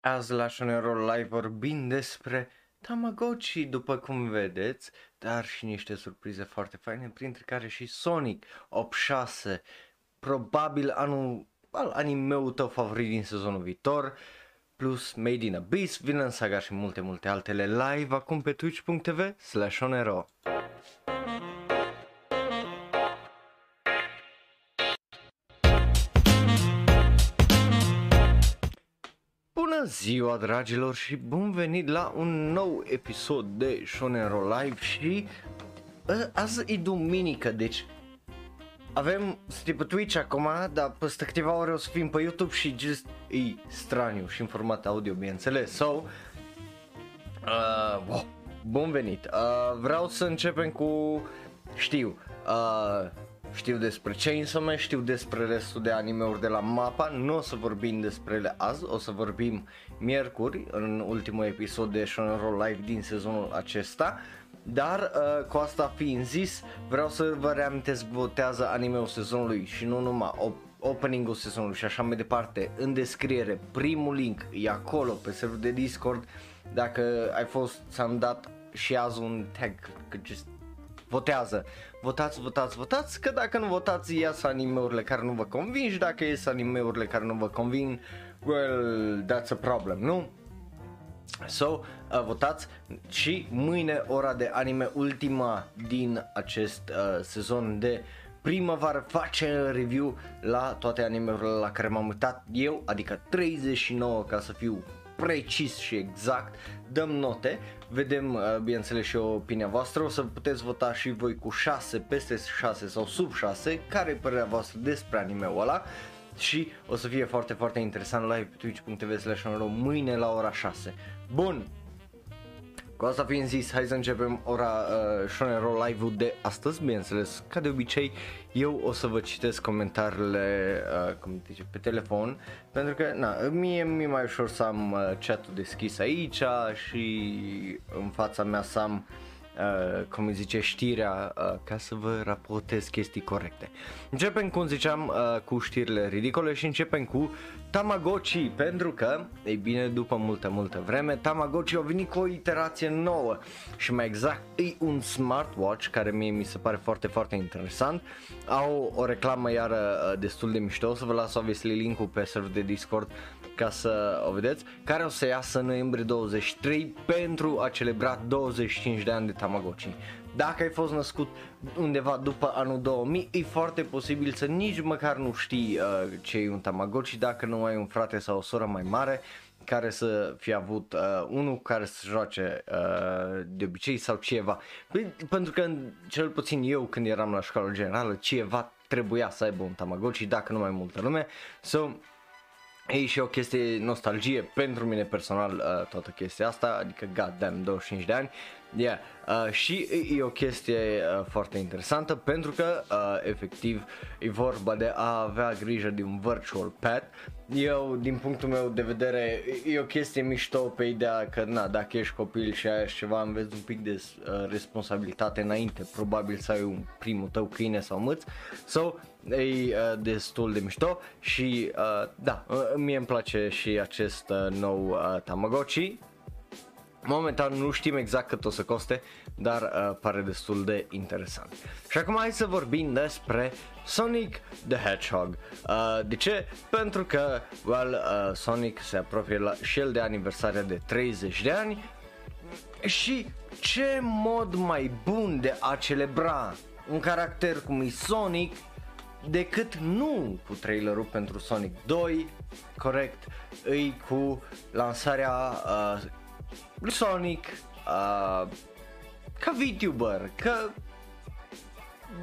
Azi la Shonero Live vorbim despre Tamagotchi, după cum vedeți, dar și niște surprize foarte faine, printre care și Sonic 8-6, probabil anul, al anime-ul tău favorit din sezonul viitor, plus Made in Abyss, Villain Saga și multe, multe altele live acum pe twitch.tv slash onero. Ziua dragilor și bun venit la un nou episod de Shonero Live și uh, azi e duminică, deci avem, suntem pe Twitch acum, dar peste câteva ore o să fim pe YouTube și just e straniu și în format audio, bineînțeles. So, uh, wow, bun venit. Uh, vreau să începem cu, știu, uh, știu despre Chainsaw Man, știu despre restul de animeuri de la mapa, nu o să vorbim despre ele azi, o să vorbim miercuri în ultimul episod de Shonen Roll Live din sezonul acesta. Dar uh, cu asta fiind zis, vreau să vă reamintesc, votează animeul sezonului și nu numai op- opening-ul sezonului și așa mai departe în descriere. Primul link e acolo pe serverul de Discord. Dacă ai fost, ți-am dat și azi un tag, că just votează. Votați, votați, votați, că dacă nu votați ies animeurile care nu vă convin și dacă ies animeurile care nu vă convin, well, that's a problem, nu? So, uh, votați și mâine ora de anime ultima din acest uh, sezon de primăvară face review la toate animeurile la care m-am uitat eu, adică 39 ca să fiu precis și exact, dăm note, vedem uh, bineînțeles și opinia voastră, o să puteți vota și voi cu 6, peste 6 sau sub 6, care e părerea voastră despre animeul ăla? Și o să fie foarte, foarte interesant live pe twitch.tv slash mâine la ora 6. Bun, cu asta fiind zis, hai să începem ora uh, Shonen Roll Live-ul de astăzi, bineînțeles, ca de obicei, eu o să vă citesc comentariile, uh, cum zice, pe telefon, pentru că, na, mie mi-e mai ușor să am uh, chat-ul deschis aici și în fața mea să am Uh, cum îi zice, știrea uh, ca să vă raportez chestii corecte. Începem, cum ziceam, uh, cu știrile ridicole și începem cu Tamagotchi, pentru că, ei bine, după multă, multă vreme, Tamagotchi au venit cu o iterație nouă și mai exact e un smartwatch care mie mi se pare foarte, foarte interesant. Au o reclamă iară uh, destul de mișto, o să vă las obviously link-ul pe server de Discord ca să o vedeți, care o să iasă în noiembrie 23 pentru a celebra 25 de ani de Tamagotchi. Dacă ai fost născut undeva după anul 2000, e foarte posibil să nici măcar nu știi uh, ce e un Tamagotchi dacă nu ai un frate sau o soră mai mare care să fie avut uh, unul care să joace uh, de obicei sau ceva. Păi, pentru că cel puțin eu când eram la școală generală, ceva trebuia să aibă un Tamagotchi dacă nu mai multă lume. So, E și o chestie nostalgie pentru mine personal uh, toată chestia asta, adică god damn 25 de ani. Yeah. Uh, și e o chestie uh, foarte interesantă pentru că uh, efectiv e vorba de a avea grijă de un virtual pet. Eu, din punctul meu de vedere, e o chestie mișto pe ideea că, na, dacă ești copil și ai ceva, înveți un pic de uh, responsabilitate înainte, probabil să ai un primul tău câine sau mâț. So, e uh, destul de mișto și uh, da, uh, mie îmi place și acest uh, nou uh, Tamagotchi Momentan nu știm exact cât o să coste, dar uh, pare destul de interesant. Și acum hai să vorbim despre Sonic the Hedgehog. Uh, de ce? Pentru că, well, uh, Sonic se apropie la, și el de aniversarea de 30 de ani și ce mod mai bun de a celebra un caracter cum e Sonic decât nu cu trailerul pentru Sonic 2, corect, îi cu lansarea uh, lui Sonic uh, ca VTuber, că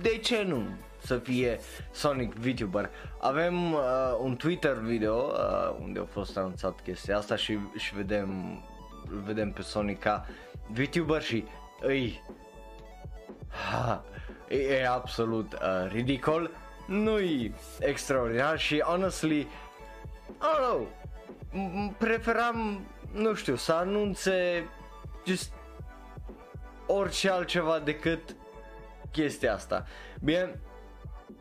de ce nu să fie Sonic VTuber? Avem uh, un Twitter video uh, unde a fost anunțat chestia asta și, și vedem, vedem pe Sonic ca VTuber și îi ha, e, e absolut uh, ridicol, nu-i extraordinar și honestly, I don't know, preferam nu știu, să anunțe just orice altceva decât chestia asta. Bine,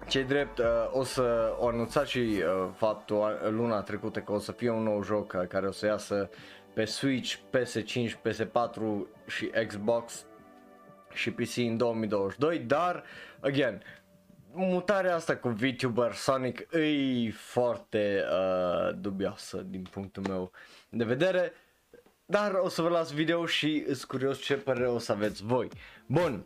ce drept, uh, o să o anunțat și uh, faptul uh, luna trecută că o să fie un nou joc uh, care o să iasă pe Switch, PS5, PS4 și Xbox și PC în 2022, dar, again, mutarea asta cu VTuber Sonic e foarte uh, dubioasă din punctul meu de vedere, dar o să vă las video și sunt curios ce părere o să aveți voi. Bun,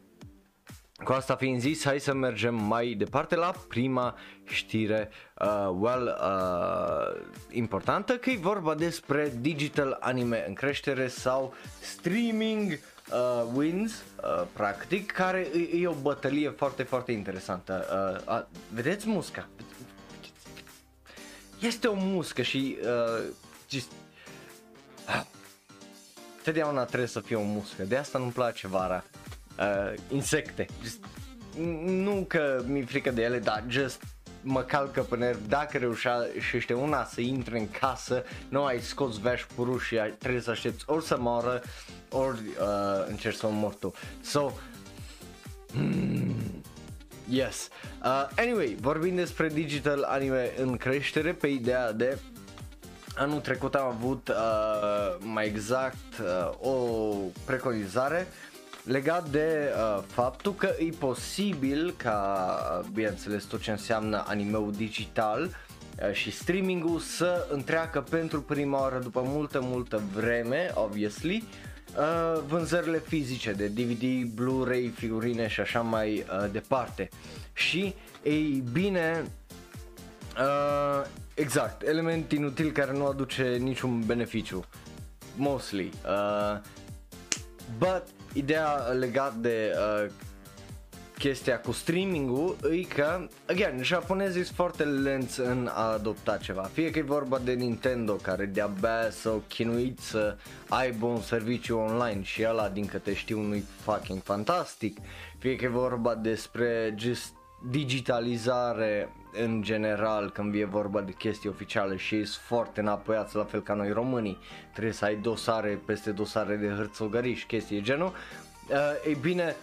cu asta fiind zis, hai să mergem mai departe la prima știre, uh, well, uh, importantă, că e vorba despre digital anime în creștere sau streaming uh, wins, uh, practic, care e, e o bătălie foarte, foarte interesantă. Uh, uh, vedeți musca? Este o muscă și uh, just, uh, totdeauna trebuie să fie o muscă, de asta nu-mi place vara uh, insecte. Just, nu că mi-e frică de ele, dar just mă calcă pe nerv dacă reușește una să intre în casă, nu ai scos veș puru și ai, trebuie să aștepți ori să moară, ori uh, încerci să mor tu. So, mm, yes. Uh, anyway, vorbim despre digital anime în creștere pe ideea de anul trecut am avut uh, mai exact uh, o preconizare legat de uh, faptul că e posibil ca, bineînțeles, tot ce înseamnă animeul digital uh, și streamingul să întreacă pentru prima oară după multă, multă vreme, obviously, uh, vânzările fizice de DVD, Blu-ray, figurine și așa mai uh, departe. Și, ei bine, uh, exact, element inutil care nu aduce niciun beneficiu, mostly. Uh, but ideea legat de uh, chestia cu streaming-ul e că, again, japonezii sunt foarte lenți în a adopta ceva. Fie că e vorba de Nintendo care de-abia s-au chinuit să aibă un serviciu online și ăla din câte știu nu-i fucking fantastic. Fie că e vorba despre just digitalizare în general când e vorba de chestii oficiale și ești foarte înapoiați la fel ca noi românii trebuie să ai dosare peste dosare de hârțogării și chestii genul. Uh, ei bine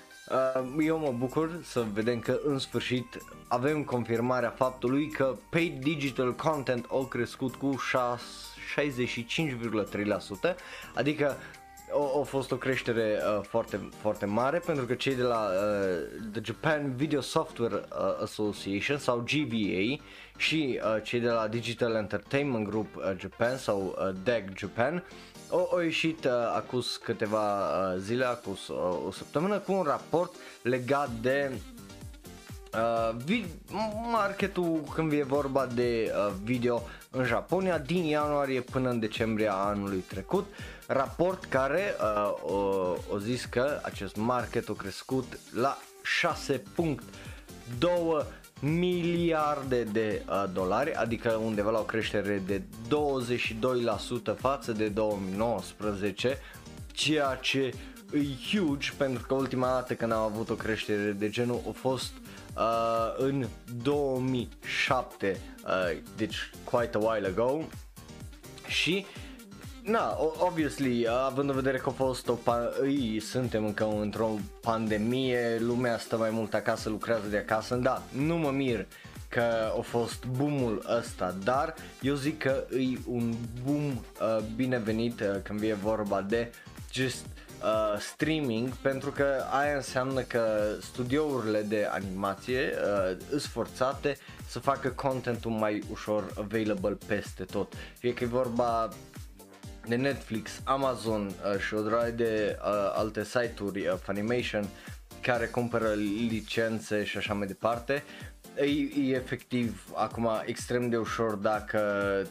uh, eu mă bucur să vedem că în sfârșit avem confirmarea faptului că paid digital content au crescut cu 65,3% adică a, a fost o creștere uh, foarte, foarte mare pentru că cei de la uh, The Japan Video Software uh, Association sau GVA și uh, cei de la Digital Entertainment Group uh, Japan sau uh, DEG Japan au, au ieșit uh, acus câteva uh, zile, acus uh, o săptămână cu un raport legat de uh, marketul când e vorba de uh, video în Japonia din ianuarie până în decembrie anului trecut. Raport care uh, o, o zis că acest market a crescut la 6.2 miliarde de uh, dolari, adică undeva la o creștere de 22% față de 2019, ceea ce e huge pentru că ultima dată când am avut o creștere de genul a fost uh, în 2007, uh, deci quite a while ago. Și Na, obviously, având în vedere că a fost o îi, suntem încă într-o pandemie, lumea stă mai mult acasă, lucrează de acasă, da, nu mă mir că a fost boomul ăsta, dar eu zic că e un boom uh, binevenit uh, când vine vorba de just uh, streaming pentru că aia înseamnă că studiourile de animație uh, sunt forțate să facă contentul mai ușor available peste tot. Fie că e vorba de Netflix, Amazon uh, și o droaie de uh, alte site-uri, uh, Funimation, care cumpără licențe și așa mai departe. E, e efectiv acum extrem de ușor dacă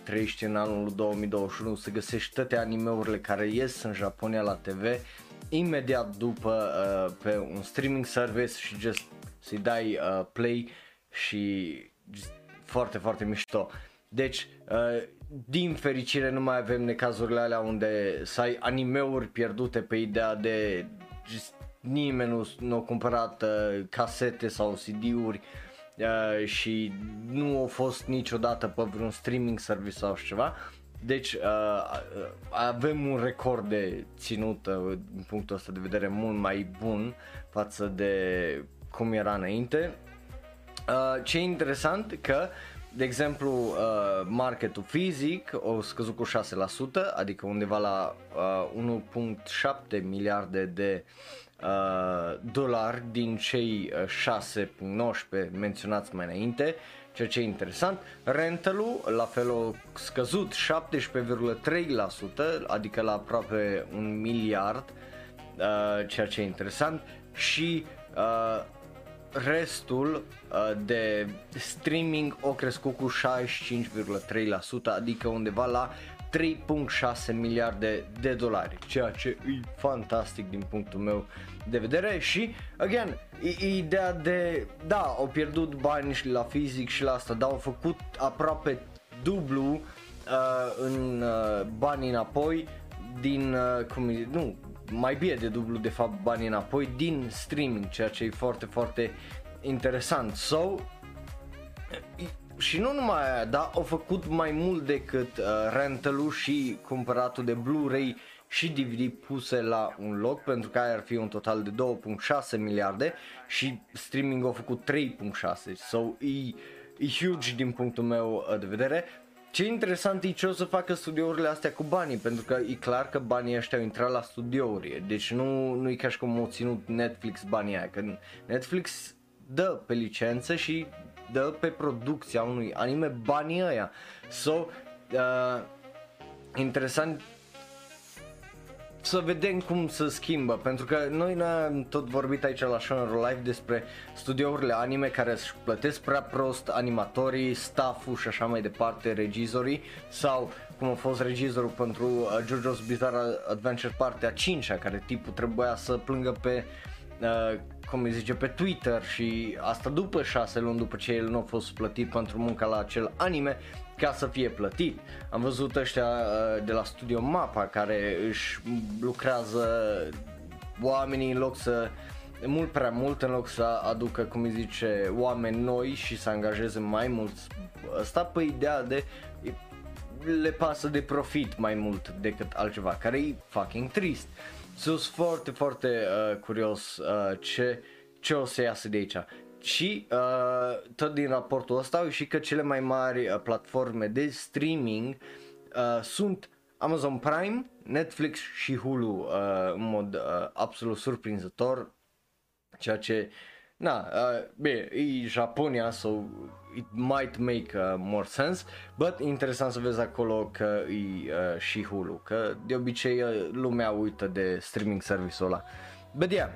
trăiești în anul 2021 să găsești toate animeurile care ies în Japonia la TV imediat după uh, pe un streaming service și just să-i dai uh, play și just, foarte foarte mișto. Deci uh, din fericire nu mai avem necazurile alea unde să ai animeuri pierdute pe ideea de just, nimeni nu, nu a cumpărat uh, casete sau CD-uri uh, și nu au fost niciodată pe vreun streaming service sau ceva. Deci uh, avem un record de ținut uh, din punctul ăsta de vedere mult mai bun față de cum era înainte Uh, ce e interesant că de exemplu, uh, marketul fizic o scăzut cu 6%, adică undeva la uh, 1.7 miliarde de uh, dolari din cei uh, 6.19 menționați mai înainte, ceea ce e interesant. Rentalul la fel a scăzut 17,3%, adică la aproape un miliard, uh, ceea ce e interesant și uh, restul uh, de streaming o crescut cu 65,3%, adică undeva la 3.6 miliarde de dolari, ceea ce e fantastic din punctul meu de vedere. Și, again, ideea de, da, au pierdut bani și la fizic și la asta, dar au făcut aproape dublu uh, în uh, bani înapoi din, uh, cum e, nu, mai bine de dublu de fapt banii înapoi din streaming, ceea ce e foarte, foarte interesant. So, și nu numai aia, dar au făcut mai mult decât uh, rental și cumpăratul de Blu-ray și DVD puse la un loc, pentru că aia ar fi un total de 2.6 miliarde și streaming au făcut 3.6, so e, e huge din punctul meu uh, de vedere. Ce interesant e ce o să facă studiourile astea cu banii, pentru că e clar că banii ăștia au intrat la studiouri, deci nu, nu e ca și cum au ținut Netflix banii aia, că Netflix dă pe licență și dă pe producția unui anime banii ăia. So, uh, interesant să vedem cum se schimbă, pentru că noi ne-am tot vorbit aici la Shonero Live despre studiourile anime care își plătesc prea prost animatorii, stafful și așa mai departe, regizorii sau cum a fost regizorul pentru uh, JoJo's Bizarre Adventure partea 5 care tipul trebuia să plângă pe uh, cum îi zice, pe Twitter și asta după 6 luni după ce el nu a fost plătit pentru munca la acel anime ca să fie plătit. Am văzut ăștia uh, de la Studio Mapa care își lucrează oamenii în loc să mult prea mult în loc să aducă, cum îi zice, oameni noi și să angajeze mai mulți. Asta pe ideea de le pasă de profit mai mult decât altceva, care e fucking trist. Sunt foarte, foarte uh, curios uh, ce, ce o să iasă de aici. Și uh, tot din raportul ăsta și că cele mai mari uh, platforme de streaming uh, sunt Amazon Prime, Netflix și Hulu uh, în mod uh, absolut surprinzător, ceea ce na, uh, bine, e Japonia, so it might make uh, more sense, but interesant să vezi acolo că e uh, și Hulu, că de obicei uh, lumea uită de streaming service-ul ăla. But yeah,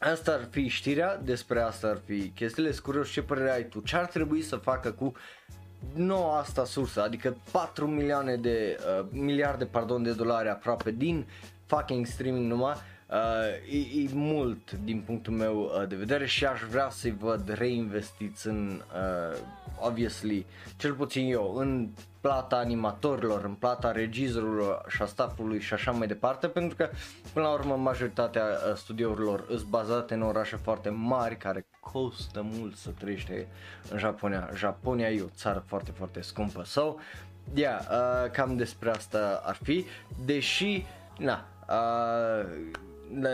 Asta ar fi știrea, despre asta ar fi chestiile. Curios ce părere ai tu, ce ar trebui să facă cu noua asta sursă, adică 4 milioane de, uh, miliarde pardon, de dolari aproape din fucking streaming numai, uh, e, e mult din punctul meu uh, de vedere și aș vrea să-i văd reinvestiți în, uh, obviously, cel puțin eu, în plata animatorilor, în plata regizorilor și a staffului și așa mai departe, pentru că până la urmă majoritatea uh, studiourilor sunt bazate în orașe foarte mari care costă mult să trăiește în Japonia. Japonia e o țară foarte, foarte scumpă. So, yeah, uh, cam despre asta ar fi, deși, na, uh,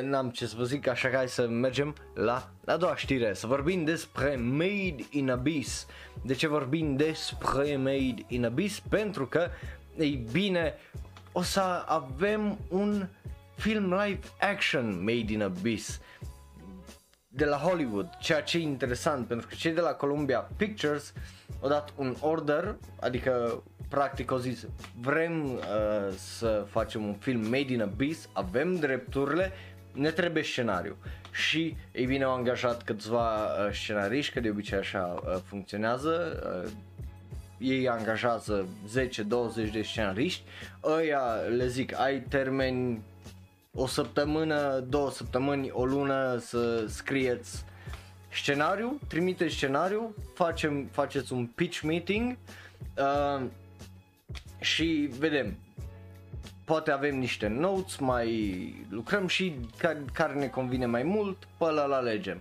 n-am ce să vă zic, așa că hai să mergem la a doua știre, să vorbim despre Made in Abyss. De ce vorbim despre Made in Abyss? Pentru că, ei bine, o să avem un film live action Made in Abyss de la Hollywood, ceea ce e interesant pentru că cei de la Columbia Pictures au dat un order, adică practic au zis vrem uh, să facem un film Made in Abyss, avem drepturile, ne trebuie scenariu. Și, ei bine, au angajat câțiva uh, scenariști, că de obicei așa uh, funcționează, uh, ei angajează 10-20 de scenariști, ăia le zic, ai termeni o săptămână, două săptămâni, o lună să scrieți scenariu, trimite scenariu, facem, faceți un pitch meeting uh, și vedem poate avem niște notes, mai lucrăm și care, care ne convine mai mult, pe ăla alegem.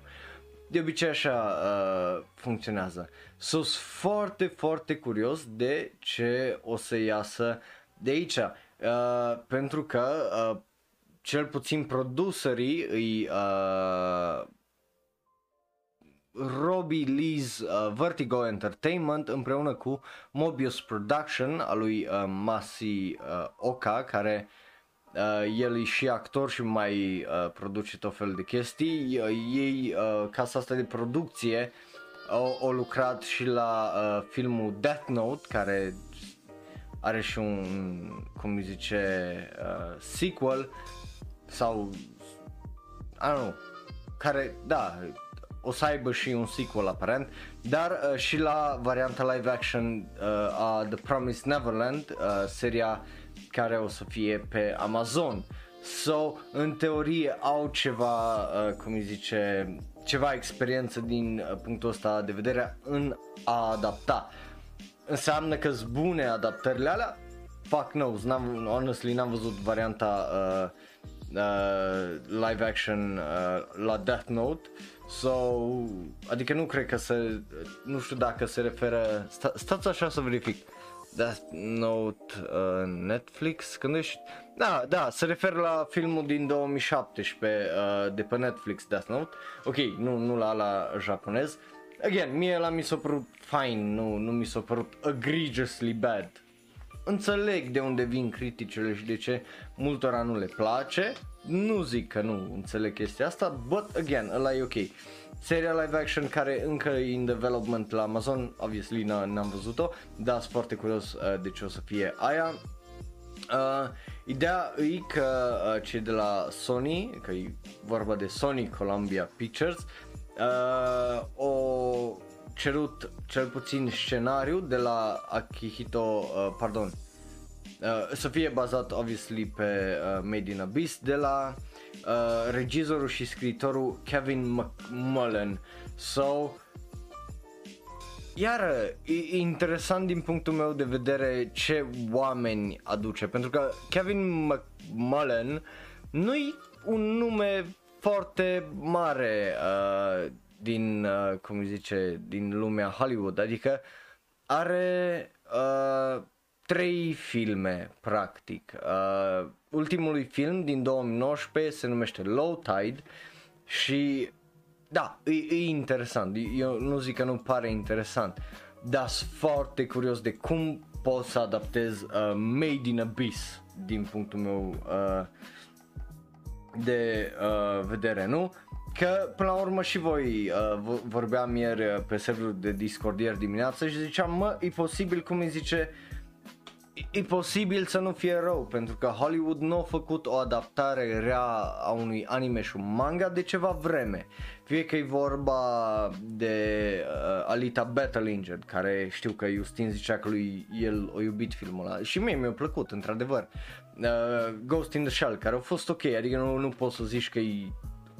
De obicei așa uh, funcționează. Sunt foarte, foarte curios de ce o să iasă de aici. Uh, pentru că uh, cel puțin producerii îi uh, Robbie Lee's uh, Vertigo Entertainment împreună cu Mobius Production a lui uh, Masi uh, Oka care uh, el e și actor și mai uh, produce tot fel de chestii. Uh, ei, uh, casa asta de producție, au, au lucrat și la uh, filmul Death Note care are și un, cum îi zice, uh, sequel sau, I don't know, care, da, o să aibă și un sequel aparent, dar uh, și la varianta live action uh, a The Promised Neverland, uh, seria care o să fie pe Amazon. So, în teorie au ceva, uh, cum îi zice, ceva experiență din uh, punctul ăsta de vedere în a adapta. Înseamnă că sunt bune adaptările alea? Fuck knows, n-am, honestly n-am văzut varianta uh, uh, live action uh, la Death Note So, adică nu cred că se, nu știu dacă se referă, sta, stați așa să verific. Death Note uh, Netflix, când ești, da, da, se referă la filmul din 2017 uh, de pe Netflix Death Note. Ok, nu, nu la la japonez. Again, mie la mi s-a părut fine, nu, nu mi s-a părut egregiously bad. Înțeleg de unde vin criticile și de ce multora nu le place, nu zic că nu înțeleg chestia asta, but again, ăla e ok. Seria live action care încă e in development la Amazon, obviously n-am văzut-o, dar sunt foarte curios uh, de ce o să fie aia. Uh, ideea e că uh, cei de la Sony, că e vorba de Sony Columbia Pictures, uh, o cerut cel puțin scenariu de la Akihito, uh, pardon, uh, să fie bazat obviously pe uh, Made in Abyss de la uh, regizorul și scriitorul Kevin McMullen. So, iar e interesant din punctul meu de vedere ce oameni aduce, pentru că Kevin McMullen nu e un nume foarte mare uh, din, uh, cum îi zice, din lumea Hollywood, adică are uh, trei filme, practic. Uh, ultimul film din 2019 se numește Low Tide și da, e, e interesant. Eu nu zic că nu pare interesant, dar sunt foarte curios de cum pot să adaptez uh, Made in Abyss din punctul meu uh, de uh, vedere, nu? Că până la urmă și voi uh, vorbeam ieri uh, pe serverul de Discord ieri dimineață și ziceam mă, e posibil cum îi zice e posibil să nu fie rău pentru că Hollywood nu a făcut o adaptare rea a unui anime și un manga de ceva vreme. Fie că e vorba de uh, Alita Battle Injured, care știu că Justin zicea că lui el o iubit filmul ăla și mie mi-a plăcut într-adevăr. Uh, Ghost in the Shell, care a fost ok, adică nu, nu poți să zici că e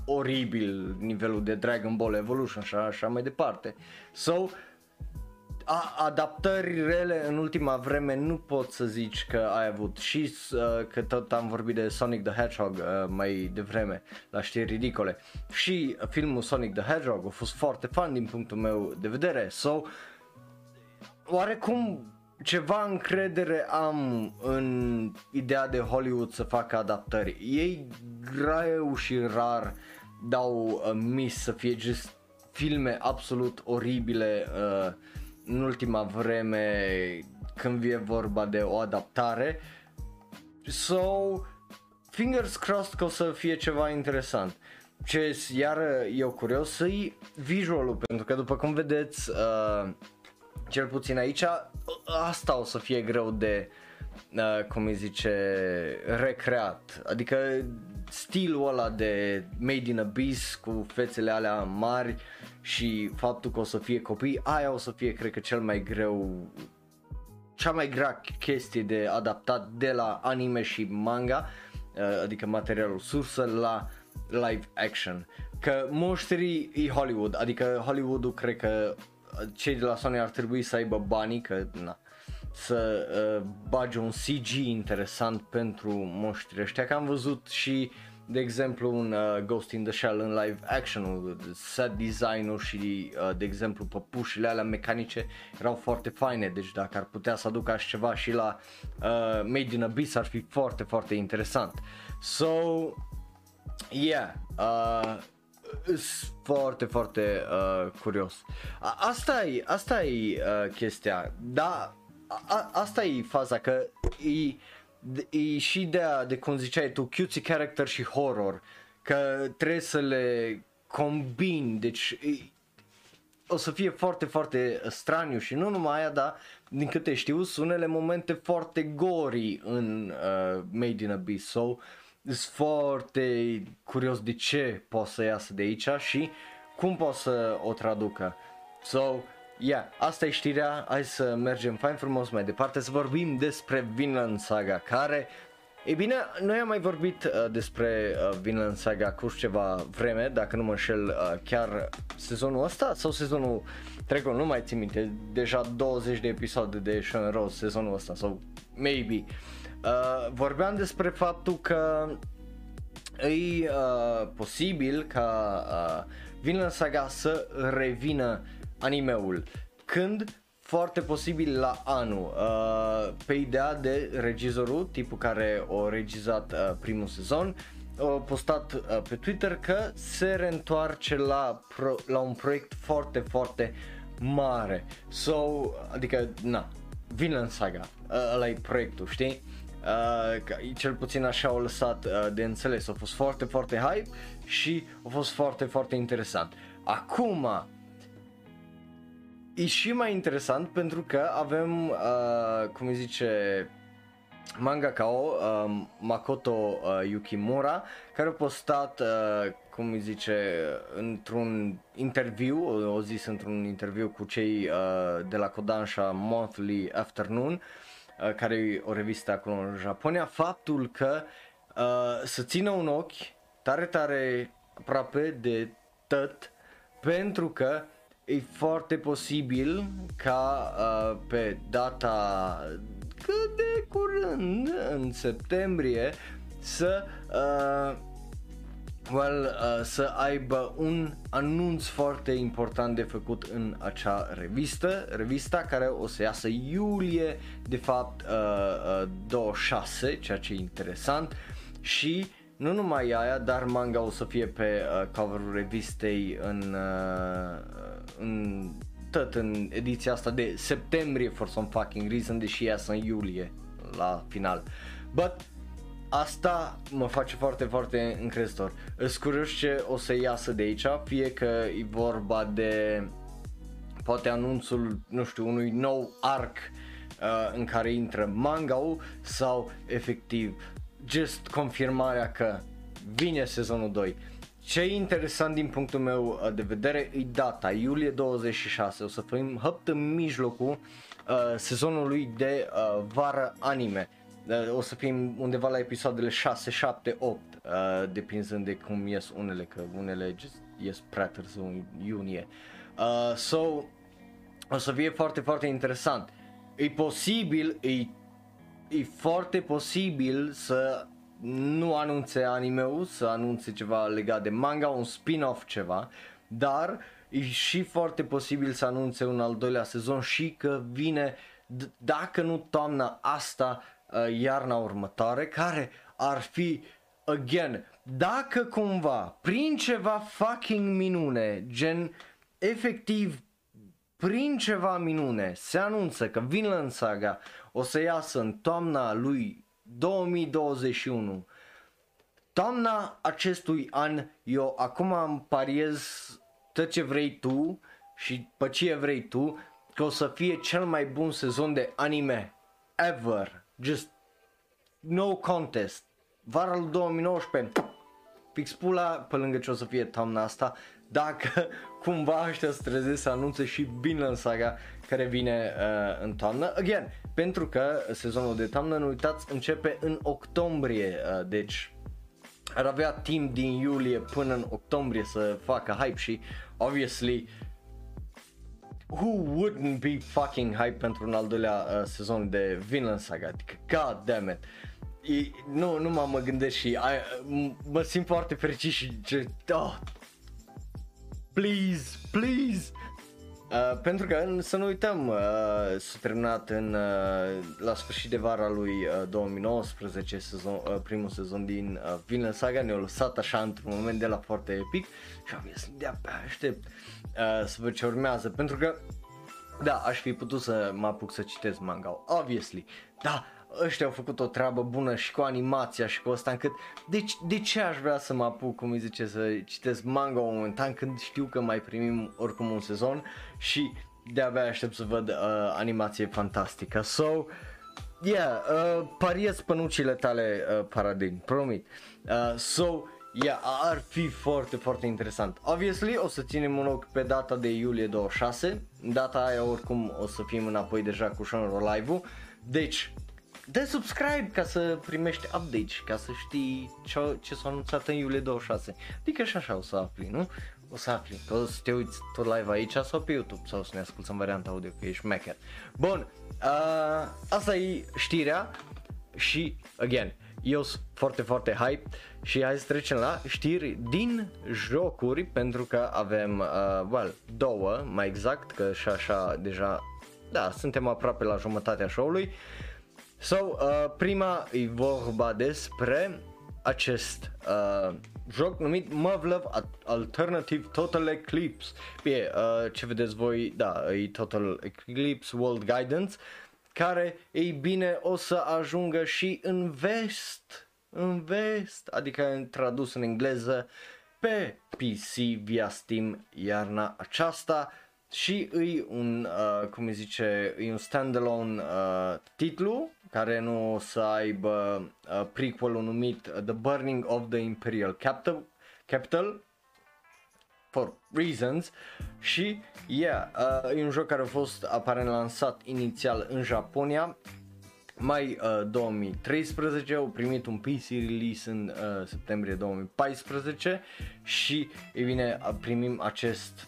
oribil nivelul de Dragon Ball Evolution și așa mai departe. So, a, adaptări rele în ultima vreme nu pot să zici că ai avut. Și uh, că tot am vorbit de Sonic the Hedgehog uh, mai devreme la știri ridicole. Și filmul Sonic the Hedgehog a fost foarte fan din punctul meu de vedere. So oarecum ceva încredere am în ideea de Hollywood să facă adaptări. Ei greu și rar dau uh, mis să fie just filme absolut oribile uh, în ultima vreme când vine vorba de o adaptare. So, fingers crossed că o să fie ceva interesant. Ce iar eu curios e visualul, pentru că după cum vedeți, uh, cel puțin aici, asta o să fie greu de, uh, cum îi zice, recreat. Adică stilul ăla de Made in Abyss cu fețele alea mari și faptul că o să fie copii, aia o să fie cred că cel mai greu cea mai grea chestie de adaptat de la anime și manga, uh, adică materialul sursă la live action. Că monștrii e Hollywood, adică Hollywoodul cred că cei de la Sony ar trebui să aibă banii, că na, să uh, bage un CG interesant pentru monștri ăștia, că am văzut și de exemplu un uh, Ghost in the Shell în live action set design-ul și uh, de exemplu păpușile alea mecanice erau foarte faine, deci dacă ar putea să aducă așa ceva și la uh, Made in Abyss ar fi foarte foarte interesant. So, yeah, uh, sunt foarte, foarte uh, curios. A, asta e, asta e uh, chestia, da, a, asta e faza că e, e și ideea de cum ziceai tu, cutesy character și horror, că trebuie să le combin, deci e, o să fie foarte, foarte straniu și nu numai aia, dar din câte știu, sunt unele momente foarte gori în uh, Made in Abyss, so sunt foarte curios de ce poate să iasă de aici și cum pot să o traducă. So, yeah, asta e știrea, hai să mergem fain frumos mai departe să vorbim despre Vinland Saga, care ei bine, noi am mai vorbit uh, despre uh, Vinland Saga cu ceva vreme, dacă nu mă înșel, uh, chiar sezonul ăsta sau sezonul trecut, nu mai țin minte, deja 20 de episoade de Sean Rose sezonul ăsta sau maybe. Uh, vorbeam despre faptul că e uh, posibil ca uh, Vinland Saga să revină animeul. Când? Foarte posibil la anul. Uh, pe ideea de regizorul, tipul care a regizat uh, primul sezon, a postat uh, pe Twitter că se reîntoarce la, pro- la un proiect foarte, foarte mare. So, adică, na, Vinland Saga, uh, ăla e proiectul, știi? Uh, cel puțin așa au lăsat uh, de înțeles, a fost foarte, foarte hype și a fost foarte, foarte interesant. Acum, e și mai interesant pentru că avem, uh, cum îi zice, mangaka uh, Makoto uh, Yukimura care a postat, uh, cum îi zice, într-un interviu, o zis într-un interviu cu cei uh, de la Kodansha Monthly Afternoon, uh, care e o revistă acolo în Japonia, faptul că uh, să țină un ochi tare, tare aproape de tot, pentru că e foarte posibil ca uh, pe data cât de curând, în septembrie, să uh, well, uh, să aibă un anunț foarte important de făcut în acea revistă, revista care o să iasă iulie, de fapt uh, uh, 26, ceea ce e interesant și nu numai aia, dar manga o să fie pe uh, coverul revistei în, uh, în tot în ediția asta de septembrie for some fucking reason, deși iasă în iulie la final. But asta mă face foarte, foarte încrezător. Îți curios ce o să iasă de aici, fie că e vorba de poate anunțul, nu știu, unui nou arc uh, în care intră manga sau efectiv just confirmarea că vine sezonul 2. Ce e interesant din punctul meu uh, de vedere e data, iulie 26, o să fim hăpt în mijlocul uh, sezonului de uh, vară anime. Uh, o să fim undeva la episoadele 6, 7, 8, uh, depinzând de cum ies unele, că unele just ies prea târziu în iunie. Uh, so, o să fie foarte, foarte interesant. E posibil, e, e foarte posibil să nu anunțe anime-ul, să anunțe ceva legat de manga, un spin-off ceva, dar e și foarte posibil să anunțe un al doilea sezon și că vine, d- dacă nu toamna asta, uh, iarna următoare, care ar fi, again, dacă cumva, prin ceva fucking minune, gen, efectiv, prin ceva minune, se anunță că Vinland Saga o să iasă în toamna lui 2021. Toamna acestui an, eu acum îmi pariez tot ce vrei tu și pe ce vrei tu, că o să fie cel mai bun sezon de anime ever. Just no contest. Vara lui 2019, fix pula pe lângă ce o să fie toamna asta, dacă cumva ăștia se trezesc să anunțe și în Saga care vine uh, în toamnă. Again, pentru că sezonul de toamnă, nu uitați, începe în octombrie, uh, deci ar avea timp din iulie până în octombrie să facă hype și obviously who wouldn't be fucking hype pentru un al doilea uh, sezon de Vinland Saga, adică god damn it. E, nu, nu mă, mă gândesc și I, mă simt foarte fericit și ce, oh, please, please, Uh, pentru că să nu uităm, uh, s-a terminat în, uh, la sfârșit de vara lui uh, 2019 sezon, uh, primul sezon din uh, Vinland Saga, ne-a lăsat așa într-un moment de la foarte epic și am zis de-abia aștept. Uh, să văd ce urmează, pentru că da, aș fi putut să mă apuc să citesc manga, obviously, da, ăștia au făcut o treabă bună și cu animația și cu asta încât de, de ce aș vrea să mă apuc, cum îi zice, să citesc manga momentan când știu că mai primim oricum un sezon și de-abia aștept să văd uh, animație fantastică. So, yeah, uh, pariez pănucile tale, uh, Paradin, promit. Uh, so, Yeah, ar fi foarte, foarte interesant. Obviously, o să ținem un ochi pe data de iulie 26. Data aia oricum o să fim înapoi deja cu Shonro Live-ul. Deci, dă subscribe ca să primești update ca să știi ce, ce s-a anunțat în iulie 26. Adică și așa o să afli, nu? O să afli, că o să te uiți tot live aici sau pe YouTube sau să ne asculti în varianta audio, că ești maker. Bun, uh, asta e știrea și, again, eu sunt foarte, foarte hype și hai să trecem la știri din jocuri pentru că avem, uh, well, două mai exact, că și așa deja, da, suntem aproape la jumătatea show-ului. So, uh, prima e vorba despre acest uh, joc numit Mavlov Alternative Total Eclipse. Bine, uh, ce vedeți voi, da, e Total Eclipse World Guidance, care, ei bine, o să ajungă și în vest, în vest, adică tradus în engleză, pe PC via Steam iarna aceasta și e un, uh, cum îi zice, e un standalone uh, titlu care nu o să aibă uh, prequel numit The Burning of the Imperial Capital, Capital for reasons și yeah, uh, e un joc care a fost aparent lansat inițial în Japonia mai uh, 2013, au primit un PC release în uh, septembrie 2014 și e bine primim acest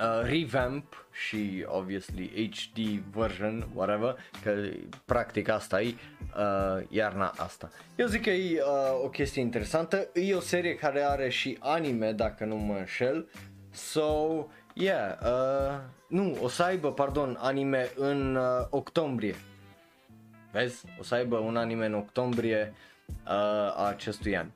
uh, revamp și obviously HD version, whatever, că practic asta e uh, iarna asta. Eu zic că e uh, o chestie interesantă, e o serie care are și anime dacă nu mă înșel, so yeah, uh, nu, o să aibă, pardon, anime în uh, octombrie. Vezi? O să aibă un anime în octombrie uh, a acestui an.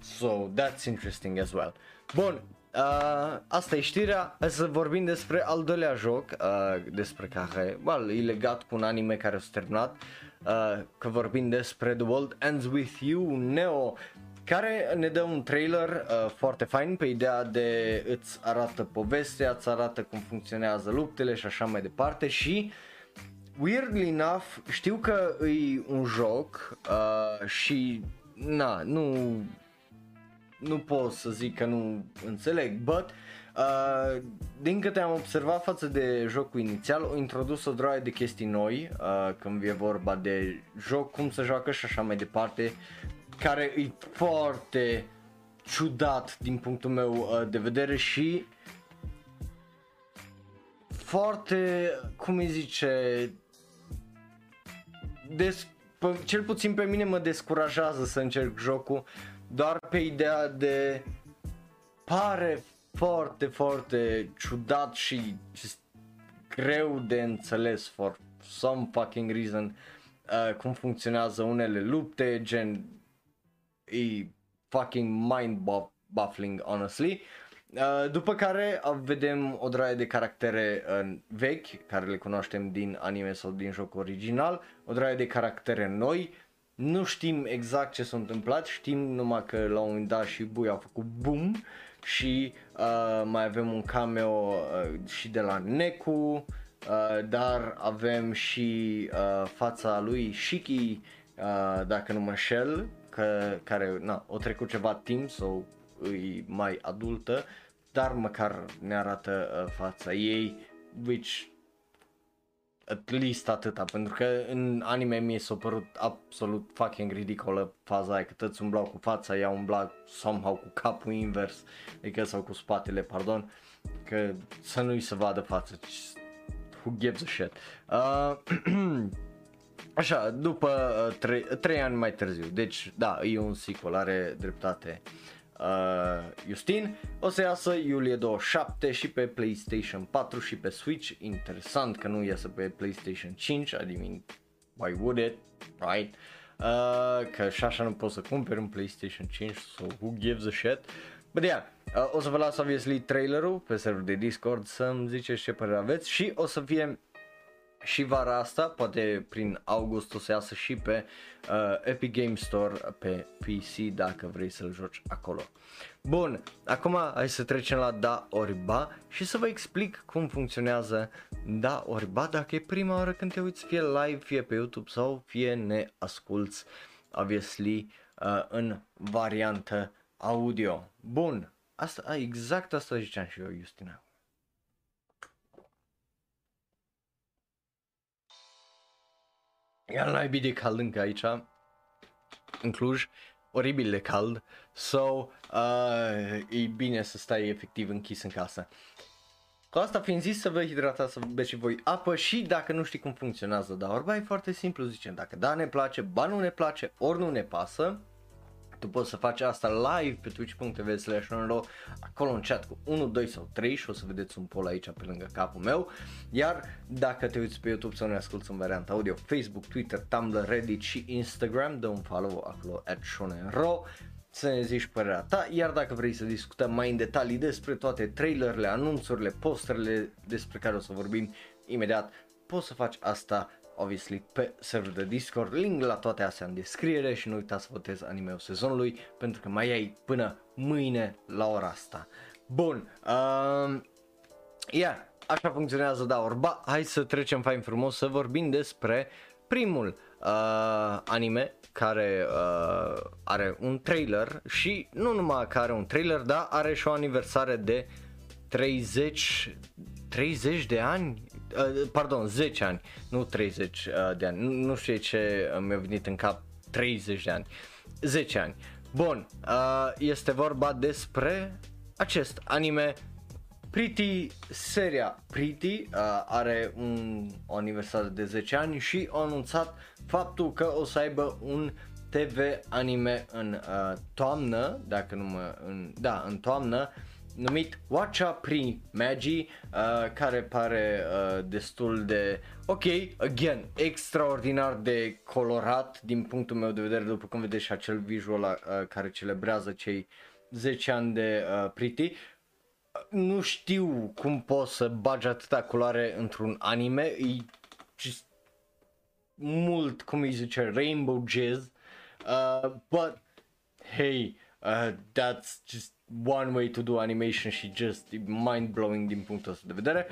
So, that's interesting as well. Bun, Uh, asta e știrea, Hai să vorbim despre al doilea joc, uh, despre care, well, e legat cu un anime care s-a terminat, uh, că vorbim despre The World Ends With You, Neo, care ne dă un trailer uh, foarte fain pe ideea de îți arată povestea, îți arată cum funcționează luptele și așa mai departe și weirdly enough știu că e un joc uh, și na, nu nu pot să zic că nu înțeleg, but uh, din câte am observat față de jocul inițial, au introdus o droaie de chestii noi uh, când e vorba de joc, cum să joacă și așa mai departe, care e foarte ciudat din punctul meu uh, de vedere și foarte, cum îi zice, des, cel puțin pe mine mă descurajează să încerc jocul doar pe ideea de pare foarte, foarte ciudat și just greu de înțeles for some fucking reason uh, cum funcționează unele lupte, gen e fucking mind baffling honestly. Uh, după care uh, vedem o draie de caractere uh, vechi, care le cunoaștem din anime sau din joc original, o draie de caractere noi, nu știm exact ce s-a întâmplat, știm numai că la un moment dat și Bui a făcut boom și uh, mai avem un cameo uh, și de la Neku, uh, dar avem și uh, fața lui Shiki, uh, dacă nu mă șel, că, care na, o trecut ceva timp sau e mai adultă, dar măcar ne arată uh, fața ei, which at least atâta, pentru că în anime mi s-a părut absolut fucking ridicolă faza aia, că toți umblau cu fața, ea umbla somehow cu capul invers, adică sau cu spatele, pardon, că să nu-i se vadă fața, who gives a shit. Uh, așa, după uh, trei, trei ani mai târziu, deci da, e un sequel, are dreptate uh, Justin. O să iasă iulie 27 și pe PlayStation 4 și pe Switch. Interesant că nu iasă pe PlayStation 5, I mean, why would it, right? Uh, că și așa nu poți să cumperi un PlayStation 5, so who gives a shit? But yeah, uh, o să vă las obviously trailerul pe server de Discord să-mi ziceți ce părere aveți și o să fie și vara asta, poate prin august o să iasă și pe uh, Epic Game Store pe PC dacă vrei să-l joci acolo. Bun, acum hai să trecem la Da Oriba și să vă explic cum funcționează Da Oriba dacă e prima oară când te uiți fie live, fie pe YouTube sau fie ne asculti obviously uh, în variantă audio. Bun, asta, exact asta ziceam și eu, Justina. Iar naibii de cald încă aici, în Cluj, oribil de cald, so uh, e bine să stai efectiv închis în casă. Cu asta fiind zis să vă hidratați, să beți și voi apă și dacă nu știi cum funcționează, dar orba e foarte simplu, zicem, dacă da ne place, ba nu ne place, ori nu ne pasă, tu poți să faci asta live pe twitch.tv slash acolo în chat cu 1, 2 sau 3 și o să vedeți un poll aici pe lângă capul meu. Iar dacă te uiți pe YouTube sau ne asculti în varianta audio, Facebook, Twitter, Tumblr, Reddit și Instagram, dă un follow acolo at shonenro să ne zici părerea ta, iar dacă vrei să discutăm mai în detalii despre toate trailerele, anunțurile, posterele despre care o să vorbim imediat, poți să faci asta obviously pe serverul de Discord, link la toate astea în descriere și nu uita să votezi anime sezonului pentru că mai ai până mâine la ora asta. Bun, uh, yeah, așa funcționează da orba, hai să trecem fain frumos să vorbim despre primul uh, anime care uh, are un trailer și nu numai că are un trailer, dar are și o aniversare de 30 30 de ani uh, pardon, 10 ani, nu 30 uh, de ani, nu, nu știu ce mi-a venit în cap 30 de ani, 10 ani. Bun, uh, este vorba despre acest anime Pretty, seria Pretty uh, are un, o aniversare de 10 ani și a anunțat faptul că o să aibă un TV anime în uh, toamnă, dacă nu mă, în, da, în toamnă, uh, numit Watcha Pri Magi, uh, care pare uh, destul de ok, again, extraordinar de colorat din punctul meu de vedere, după cum vedeți și acel visual uh, care celebrează cei 10 ani de uh, Pretty. Nu știu cum poți să bagi atâta culoare într-un anime, e just mult, cum îi zice, rainbow jazz, uh, but hey, uh, that's just one way to do animation și just mind-blowing din punctul ăsta de vedere.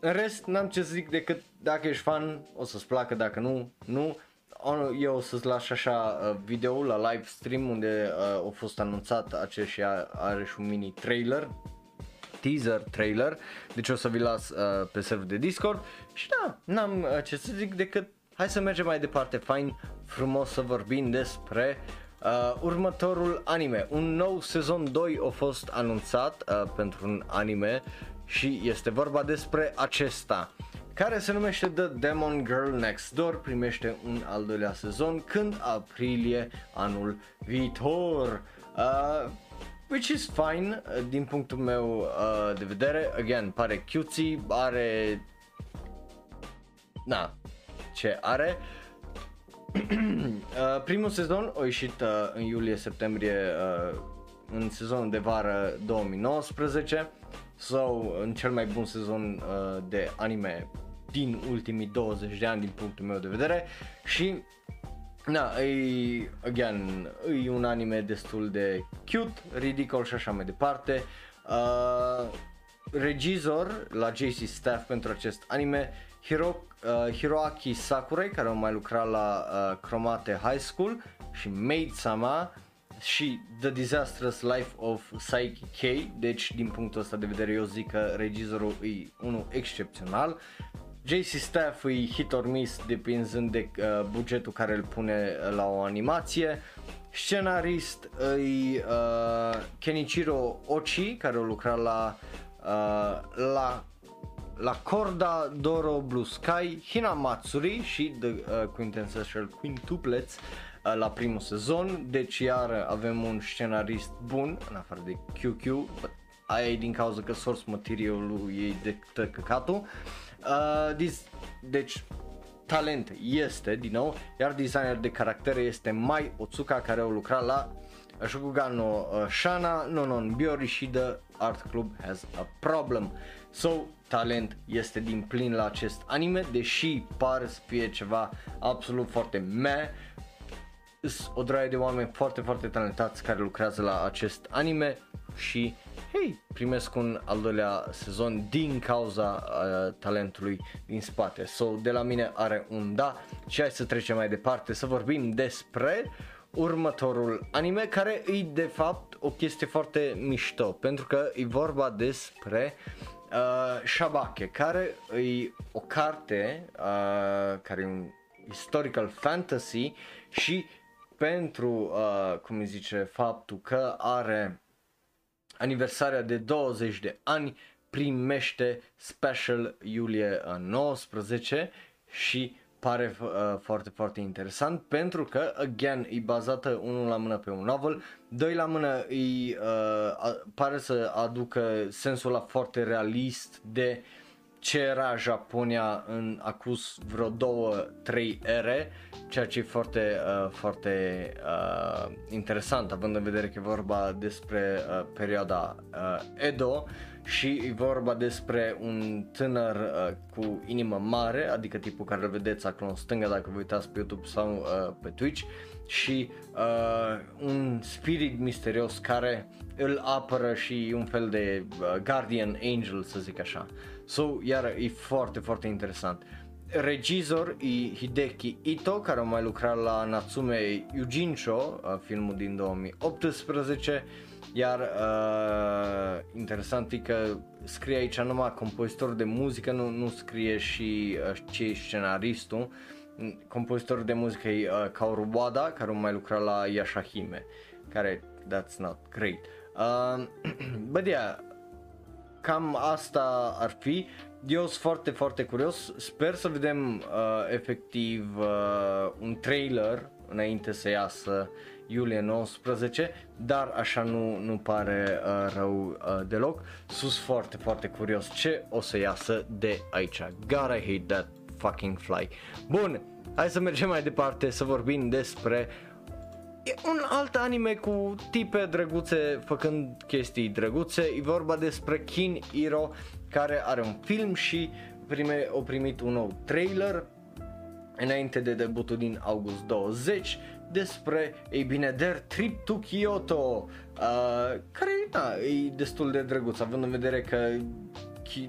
În rest, n-am ce să zic decât dacă ești fan, o să-ți placă, dacă nu, nu. Eu o să-ți las așa uh, video la live stream unde uh, a fost anunțat acest și are și un mini trailer, teaser trailer, deci o să vi las uh, pe server de Discord și da, n-am uh, ce să zic decât hai să mergem mai departe, fain, frumos să vorbim despre Uh, următorul anime, un nou sezon 2 a fost anunțat uh, pentru un anime și este vorba despre acesta care se numește The Demon Girl Next Door, primește un al doilea sezon când aprilie anul viitor. Uh, which is fine uh, din punctul meu uh, de vedere, again, pare cutesy, are... Na, ce are? Uh, uh, primul sezon a ieșit uh, în iulie-septembrie uh, în sezonul de vară 2019 sau so, în cel mai bun sezon uh, de anime din ultimii 20 de ani din punctul meu de vedere și na, e, again, e un anime destul de cute, ridicol și așa mai departe. Uh, regizor la JC Staff pentru acest anime Hiro, uh, Hiroaki Sakurai care a mai lucrat la uh, Chromate High School și Maid Sama și The Disastrous Life of Psyche K, deci din punctul ăsta de vedere eu zic că regizorul e unul excepțional. JC Staff e hit or miss depinzând de uh, bugetul care îl pune la o animație. Scenarist e uh, Kenichiro Ochi care a lucrat la uh, la la Corda Doro Blue Sky, Hina Matsuri și The uh, Quintessential Quintuplets uh, la primul sezon, deci iar avem un scenarist bun, în afară de QQ, but aia e din cauza că source materialul ei de căcatul. Uh, dis, deci talent este din nou, iar designer de caractere este Mai Otsuka care au lucrat la Shokugan no uh, Shana no non Biori și The Art Club has a problem. So, talent este din plin la acest anime, deși pare să fie ceva absolut foarte meh, o draie de oameni foarte, foarte talentați care lucrează la acest anime și hei, primesc un al doilea sezon din cauza uh, talentului din spate. So, de la mine are un da și hai să trecem mai departe să vorbim despre următorul anime care e de fapt o chestie foarte mișto pentru că e vorba despre uh, Shabake care e o carte uh, care e un historical fantasy și pentru, uh, cum îi zice, faptul că are aniversarea de 20 de ani, primește special iulie 19 și pare uh, foarte, foarte interesant pentru că, again, e bazată unul la mână pe un novel, doi la mână îi uh, pare să aducă sensul ăla foarte realist de ce era Japonia în acus vreo două, trei ere, ceea ce e foarte, uh, foarte uh, interesant, având în vedere că e vorba despre uh, perioada uh, Edo și e vorba despre un tânăr uh, cu inimă mare, adică tipul care îl vedeți acolo în stânga dacă vă uitați pe YouTube sau uh, pe Twitch și uh, un spirit misterios care îl apără și un fel de uh, guardian angel să zic așa. So, iar e foarte, foarte interesant. Regizor e Hideki Ito, care a mai lucrat la Natsume Yujincho, uh, filmul din 2018, iar uh, interesant e că scrie aici numai compozitor de muzică, nu, nu scrie și uh, ce e scenaristul. Compozitorul de muzică e uh, Kaoru Wada, care a mai lucrat la Yashahime, care that's not great. Uh, but yeah, cam asta ar fi. Eu sunt foarte, foarte curios. Sper să vedem uh, efectiv uh, un trailer înainte să iasă iulie 19, dar așa nu, nu pare uh, rău uh, deloc. Sus foarte, foarte curios ce o să iasă de aici. Gotta hate that fucking fly. Bun, hai să mergem mai departe să vorbim despre E un alt anime cu tipe drăguțe făcând chestii drăguțe, e vorba despre Kin Hiro care are un film și prime, o primit un nou trailer înainte de debutul din august 20 despre, ei bine, Their Trip to Kyoto, uh, care da, e destul de drăguț, având în vedere că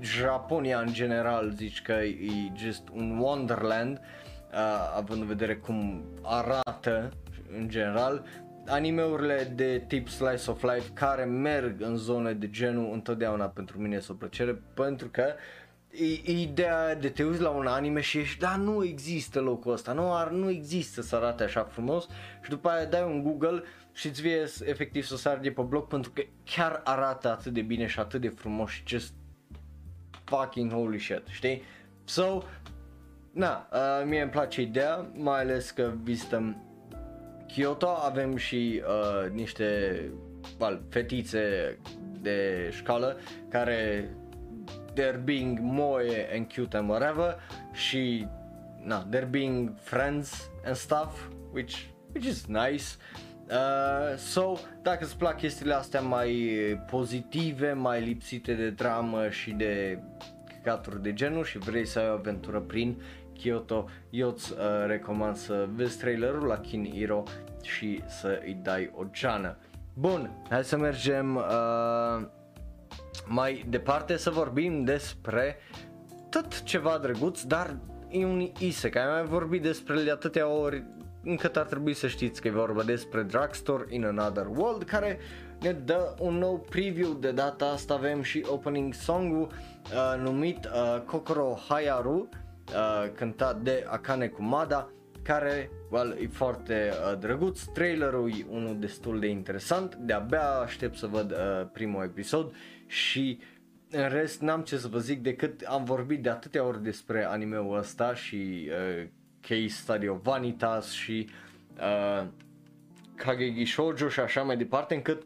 Japonia în general zici că e just un wonderland, uh, având în vedere cum arată în general, animeurile de tip slice of life care merg în zone de genul întotdeauna pentru mine este o plăcere pentru că e, ideea de te uiți la un anime și ești, da, nu există locul ăsta, nu, ar, nu există să arate așa frumos și după aia dai un Google și îți vie efectiv să sari de pe blog pentru că chiar arată atât de bine și atât de frumos și just fucking holy shit, știi? So, na, uh, mie îmi place ideea, mai ales că vizităm Kyoto avem și uh, niște well, fetițe de școală care they're being moe and cute and whatever și na, they're being friends and stuff which, which is nice Uh, so, dacă îți plac chestiile astea mai pozitive, mai lipsite de dramă și de căcaturi de genul și vrei să ai o aventură prin Kyoto, eu îți uh, recomand să vezi trailerul la Kin Hiro și să îi dai o geană. Bun, hai să mergem uh, mai departe să vorbim despre tot ceva drăguț, dar e un isekai. Am mai vorbit despre el de atâtea ori încât ar trebui să știți că e vorba despre Drugstore in Another World care ne dă un nou preview. De data asta avem și opening song-ul uh, numit uh, Kokoro Hayaru uh, cântat de Akane Kumada care well, e foarte uh, drăguț, trailerul e unul destul de interesant, de-abia aștept să văd uh, primul episod și în rest n-am ce să vă zic decât am vorbit de atâtea ori despre animeul ăsta și uh, case study of Vanitas și uh, Kagegi Shoujo și așa mai departe încât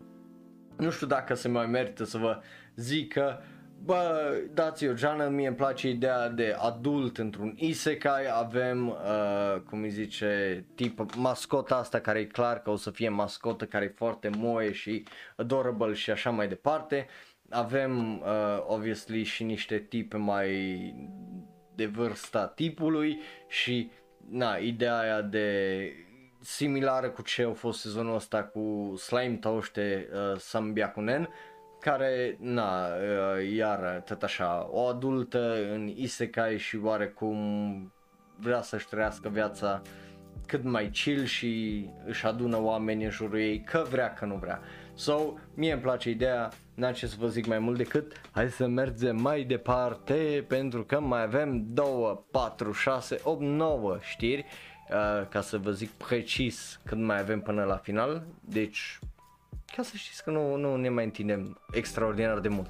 nu știu dacă se mai merită să vă zic că Bă, dați-o geană, mie îmi place ideea de adult într-un isekai, avem, uh, cum îi zice, tip mascota asta care e clar că o să fie mascotă care e foarte moe și adorable și așa mai departe. Avem, uh, obviously, și niște tipe mai de vârsta tipului și, na, ideea aia de similară cu ce a fost sezonul ăsta cu Slime Toaște uh, Sambiakunen care, na, uh, iar tot așa, o adultă în isekai și oarecum vrea să-și trăiască viața cât mai chill și își adună oameni în jurul ei, că vrea, că nu vrea. So, mie îmi place ideea, n-am ce să vă zic mai mult decât hai să mergem mai departe pentru că mai avem 2, 4, 6, 8, 9 știri uh, ca să vă zic precis când mai avem până la final, deci ca să știți că nu, nu ne mai întindem extraordinar de mult.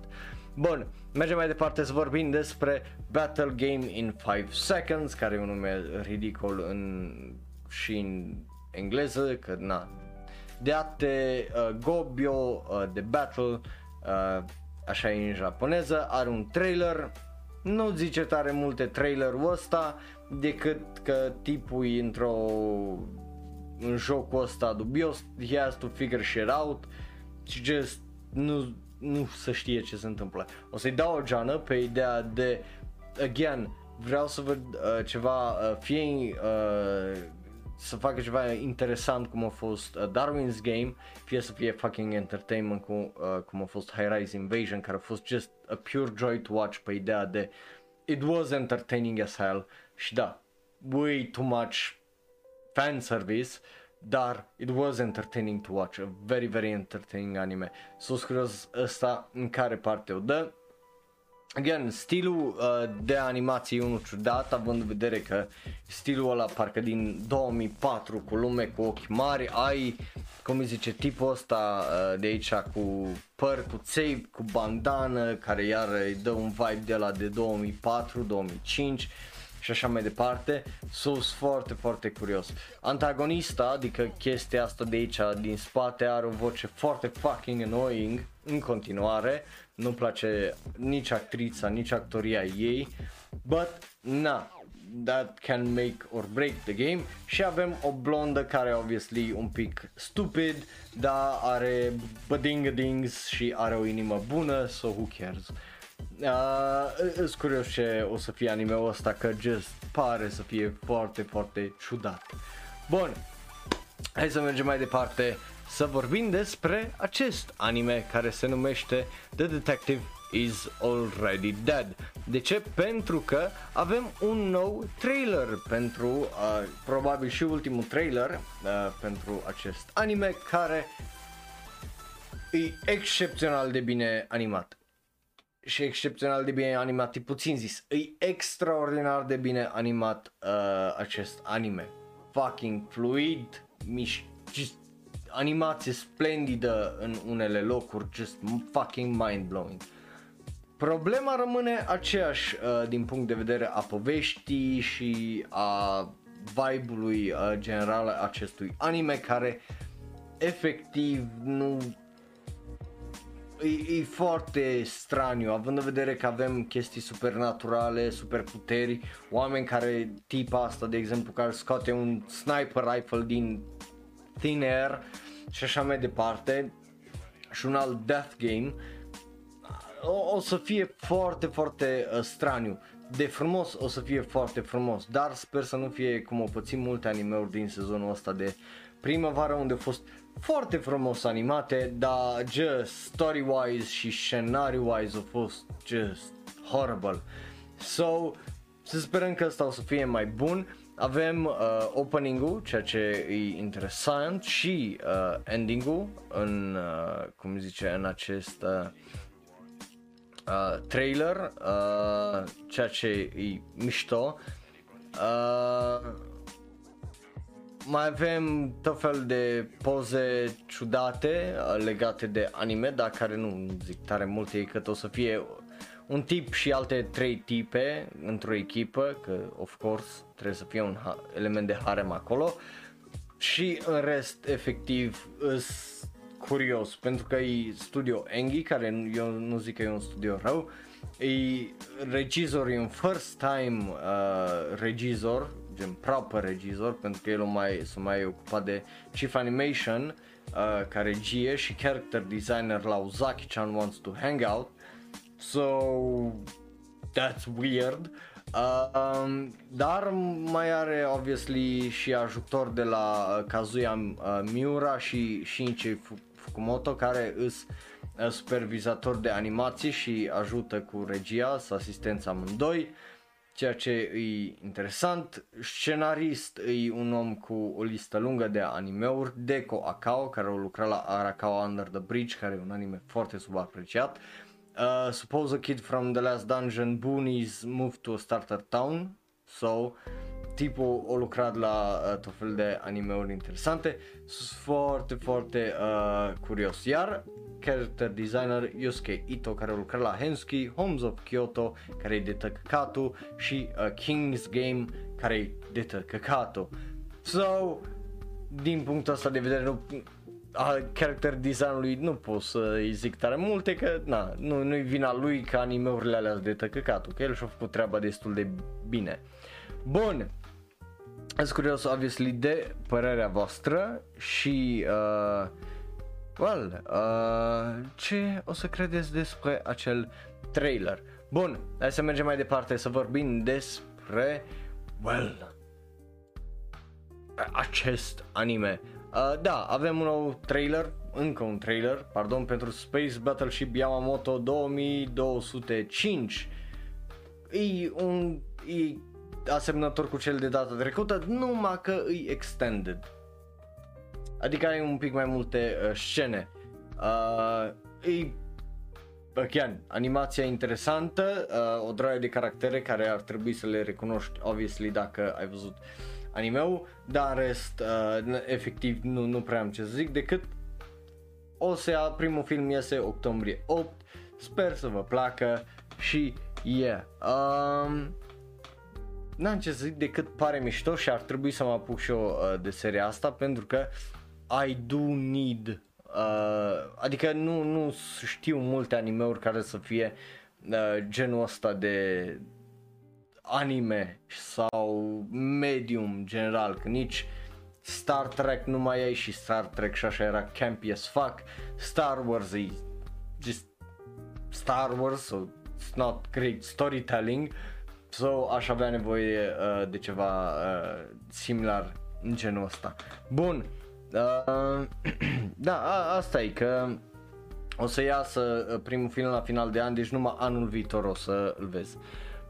Bun, mergem mai departe să vorbim despre Battle Game in 5 Seconds, care e un nume ridicol în, și în engleză, că na, Deate uh, Gobio uh, de Battle, uh, așa e în japoneză, are un trailer, nu zice tare multe trailerul ăsta, decât că tipul e într-o în jocul ăsta dubios, he has to figure shit out. Și just nu, nu să știe ce se întâmplă. O să-i dau o geană pe ideea de, again, vreau să văd uh, ceva, uh, fie uh, să facă ceva interesant cum a fost uh, Darwin's Game, fie să fie fucking entertainment cum, uh, cum a fost High Rise Invasion, care a fost just a pure joy to watch pe ideea de it was entertaining as hell și da, way too much fan service, dar it was entertaining to watch, a very, very entertaining anime. Sunt so, curios ăsta în care parte o dă. Again, stilul uh, de animație e unul ciudat, având în vedere că stilul ăla parcă din 2004 cu lume cu ochi mari, ai, cum îi zice, tipul ăsta uh, de aici cu păr, cu ței, cu bandană, care iar îi dă un vibe de la de 2004-2005 și așa mai departe. Sunt foarte, foarte curios. Antagonista, adică chestia asta de aici din spate are o voce foarte fucking annoying în continuare. Nu-mi place nici actrița, nici actoria ei. But, na, that can make or break the game și avem o blondă care obviously un pic stupid, dar are bădingă-dings și are o inimă bună, so who cares. Uh, sunt curios ce o să fie anime-ul ăsta că just pare să fie foarte, foarte ciudat. Bun, hai să mergem mai departe să vorbim despre acest anime care se numește The Detective is already dead. De ce? Pentru că avem un nou trailer pentru, uh, probabil și ultimul trailer uh, pentru acest anime care e excepțional de bine animat și excepțional de bine animat, e puțin zis. E extraordinar de bine animat uh, acest anime. Fucking fluid, miș, just animație splendidă în unele locuri, just fucking mind-blowing. Problema rămâne aceeași uh, din punct de vedere a poveștii și a vibe-ului uh, general acestui anime care efectiv nu e, e foarte straniu, având în vedere că avem chestii supernaturale, superputeri, oameni care, tipa asta de exemplu, care scoate un sniper rifle din thin air și așa mai departe și un alt death game, o, o să fie foarte, foarte uh, straniu. De frumos o să fie foarte frumos, dar sper să nu fie cum o pățim multe animeuri din sezonul ăsta de primăvară unde a fost foarte frumos animate, dar just story-wise și scenariu-wise a fost just horrible. So, să sperăm că asta o să fie mai bun. Avem uh, opening-ul, ceea ce e interesant, și uh, ending-ul în, uh, cum zice, în acest uh, uh, trailer, uh, ceea ce e mișto. Uh, mai avem tot fel de poze ciudate uh, legate de anime, dar care nu zic tare multe, că o să fie un tip și alte trei tipe într-o echipă, că of course trebuie să fie un ha- element de harem acolo. Și în rest efectiv îs curios pentru că e studio Engi care eu nu zic că e un studio rău e regizor, e un first time uh, regizor gen proper regizor pentru că el o mai, s-a mai ocupat de chief animation uh, ca regie și character designer la Uzaki-chan Wants to Hang Out so that's weird uh, dar mai are obviously și ajutor de la uh, Kazuya uh, Miura și Shinji Fukumoto care îs uh, supervizator de animație și ajută cu regia, să asistența amândoi ceea ce e interesant. Scenarist e un om cu o listă lungă de animeuri, Deco Akao, care a lucrat la Arakawa Under the Bridge, care e un anime foarte subapreciat. Uh, Suppose a Kid from the Last Dungeon, Boonies moved to a starter town, so tipul a lucrat la uh, tot fel de animeuri interesante, sunt foarte, foarte uh, curios. Iar character designer Yosuke Ito care a lucrat la Hensky, Homes of Kyoto care e de Takakatu și uh, King's Game care e de Takakatu. So, din punctul ăsta de vedere nu, a character design-ului nu pot să îi zic tare multe că na, nu, nu-i vina lui ca animeurile alea de tăcăcatul, că el și-a făcut treaba destul de bine. Bun, sunt curios, obviously, de părerea voastră și, uh, well, uh, ce o să credeți despre acel trailer? Bun, hai să mergem mai departe să vorbim despre, well, acest anime. Uh, da, avem un nou trailer, încă un trailer, pardon, pentru Space Battleship Yamamoto 2205. E un... E asemănător cu cel de data trecută, numai că e extended. Adică ai un pic mai multe uh, scene. Uh, e Again, animația interesantă, uh, o draie de caractere care ar trebui să le recunoști, obviously, dacă ai văzut animeul, dar în rest, uh, efectiv, nu, nu prea am ce să zic, decât o să ia, primul film iese octombrie 8, sper să vă placă și yeah. Um, n-am ce să zic decât pare mișto și ar trebui să mă apuc și eu uh, de seria asta pentru că I do need uh, adică nu, nu știu multe animeuri care să fie uh, genul ăsta de anime sau medium general, că nici Star Trek nu mai ai și Star Trek și așa era campy as fuck, Star Wars e just Star Wars, so it's not great storytelling, So aș avea nevoie uh, de ceva uh, similar în genul ăsta. Bun. Uh, da, a, asta e că o să iasă uh, primul film la final de an, deci numai anul viitor o să îl vezi.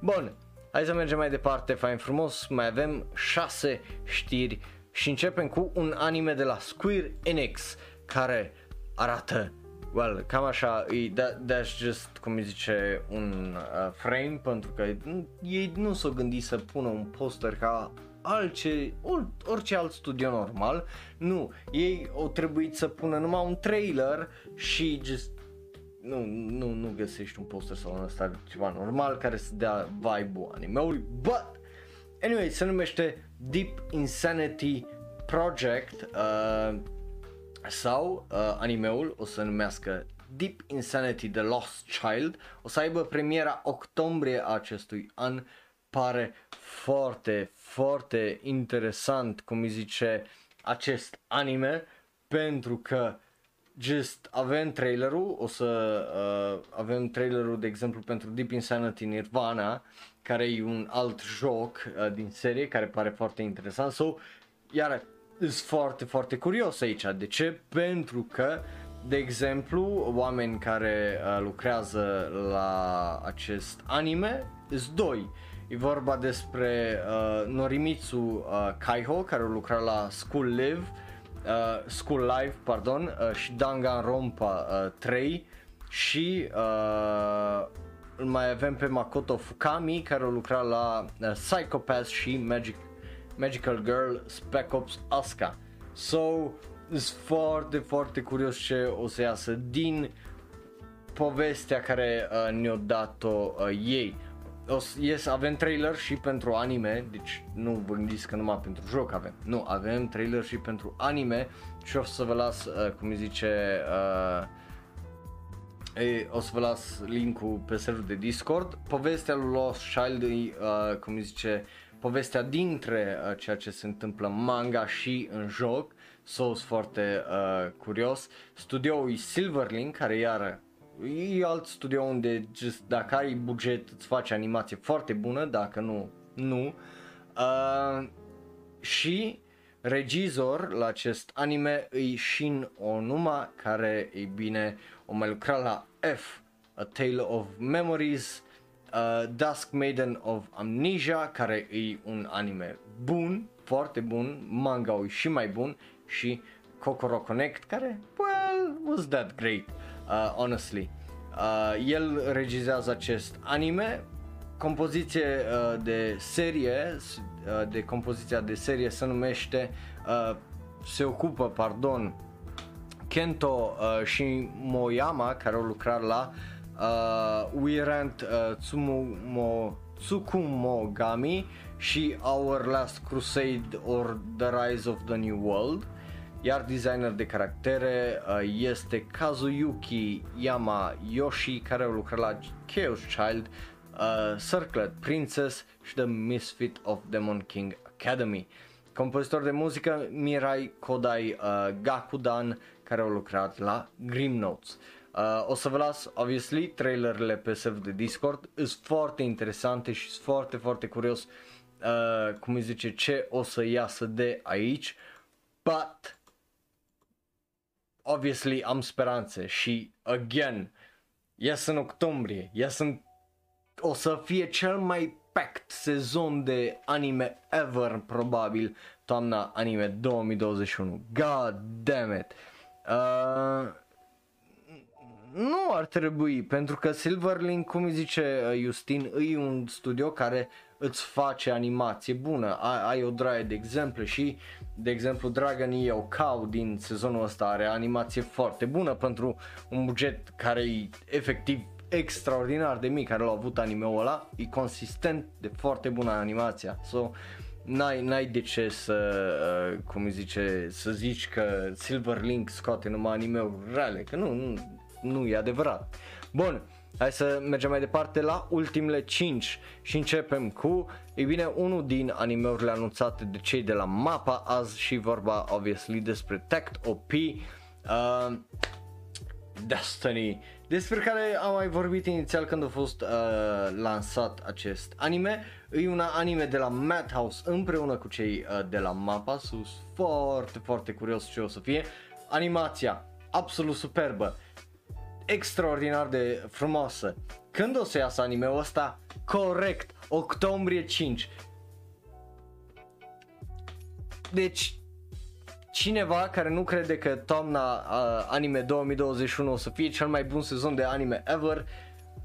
Bun, hai să mergem mai departe, fain frumos, mai avem 6 știri și începem cu un anime de la Square Enix care arată well, cam așa, e, that, that's just, cum îi zice, un uh, frame, pentru că ei nu s-au gândit să pună un poster ca altce, or, orice alt studio normal, nu, ei au trebuit să pună numai un trailer și just nu, nu, nu găsești un poster sau un ăsta ceva normal care să dea vibe-ul animeului, but anyway, se numește Deep Insanity Project, uh, sau uh, animeul o să numească Deep Insanity The Lost Child. O să aibă premiera octombrie acestui an. Pare foarte, foarte interesant cum îi zice acest anime pentru că just avem trailerul, o să uh, avem trailerul de exemplu pentru Deep Insanity Nirvana care e un alt joc uh, din serie care pare foarte interesant so, iar sunt foarte, foarte curios aici. De ce? Pentru că, de exemplu, oameni care uh, lucrează la acest anime sunt doi. E vorba despre uh, Norimitsu uh, Kaiho, care a lucrat la School Live, uh, School Live, pardon, uh, și Danganronpa uh, 3 și uh, mai avem pe Makoto Fukami, care a lucrat la uh, Psychopath și Magic Magical Girl Spec Ops Asuka. So, sunt foarte, foarte curios ce o să iasă din povestea care uh, ne-a dat-o uh, ei. O, s- yes, avem trailer și pentru anime, deci nu vă gândiți că numai pentru joc avem. Nu, avem trailer și pentru anime și o să vă las, uh, cum îi zice, uh, e, o să vă las linkul pe serverul de Discord. Povestea lui Lost Child e, uh, cum îi zice, povestea dintre uh, ceea ce se întâmplă în manga și în joc. So, sunt foarte uh, curios. Studioul e Silverlink, care iară e alt studio unde just, dacă ai buget îți face animație foarte bună, dacă nu, nu. Uh, și regizor la acest anime e Shin Onuma, care, e bine, o mai lucrat la F, A Tale of Memories, uh, Dusk Maiden of Amnesia, care e un anime bun, foarte bun, manga e și mai bun și Kokoro Connect, care, well, was that great, uh, honestly. Uh, el regizează acest anime, compoziție uh, de serie, s- uh, de compoziția de serie se numește, uh, se ocupă, pardon, Kento uh, și Moyama, care au lucrat la uh, We Rent uh, Tsumo, Tsukumogami și Our Last Crusade or The Rise of the New World. Iar designer de caractere uh, este Kazuyuki Yama Yoshi, care au lucrat la Chaos Child, uh, Circlet Princess și The Misfit of Demon King Academy. Compozitor de muzică Mirai Kodai uh, Gakudan care au lucrat la Grim Notes. Uh, o să vă las, obviously, trailerele pe server de Discord, sunt foarte interesante și sunt foarte, foarte curios uh, cum îi zice, ce o să iasă de aici, but obviously am speranțe și again, ies în octombrie, ies în o să fie cel mai packed sezon de anime ever, probabil, toamna anime 2021. God damn it. Uh, nu ar trebui, pentru că Silverlink, cum îi zice uh, Justin, e un studio care îți face animație bună. Ai, ai o draie de exemple și, de exemplu, Dragon Eo Cow din sezonul ăsta are animație foarte bună pentru un buget care e efectiv extraordinar de mic care l-a avut anime-ul ăla, e consistent de foarte bună animația. So, n-ai, n-ai de ce să, uh, cum îi zice, să zici că Silverlink scoate numai anime-uri reale, că nu, nu, nu e adevărat. Bun, hai să mergem mai departe la ultimele 5 și începem cu, e bine, unul din animeurile anunțate de cei de la MAPA azi și vorba, obviously, despre Tect OP. Uh, Destiny, despre care am mai vorbit inițial când a fost uh, lansat acest anime. E un anime de la Madhouse împreună cu cei uh, de la MAPA, sunt foarte, foarte curios ce o să fie. Animația, absolut superbă, extraordinar de frumoasă. Când o să iasă anime-ul ăsta? Corect, octombrie 5. Deci, cineva care nu crede că toamna uh, anime 2021 o să fie cel mai bun sezon de anime ever,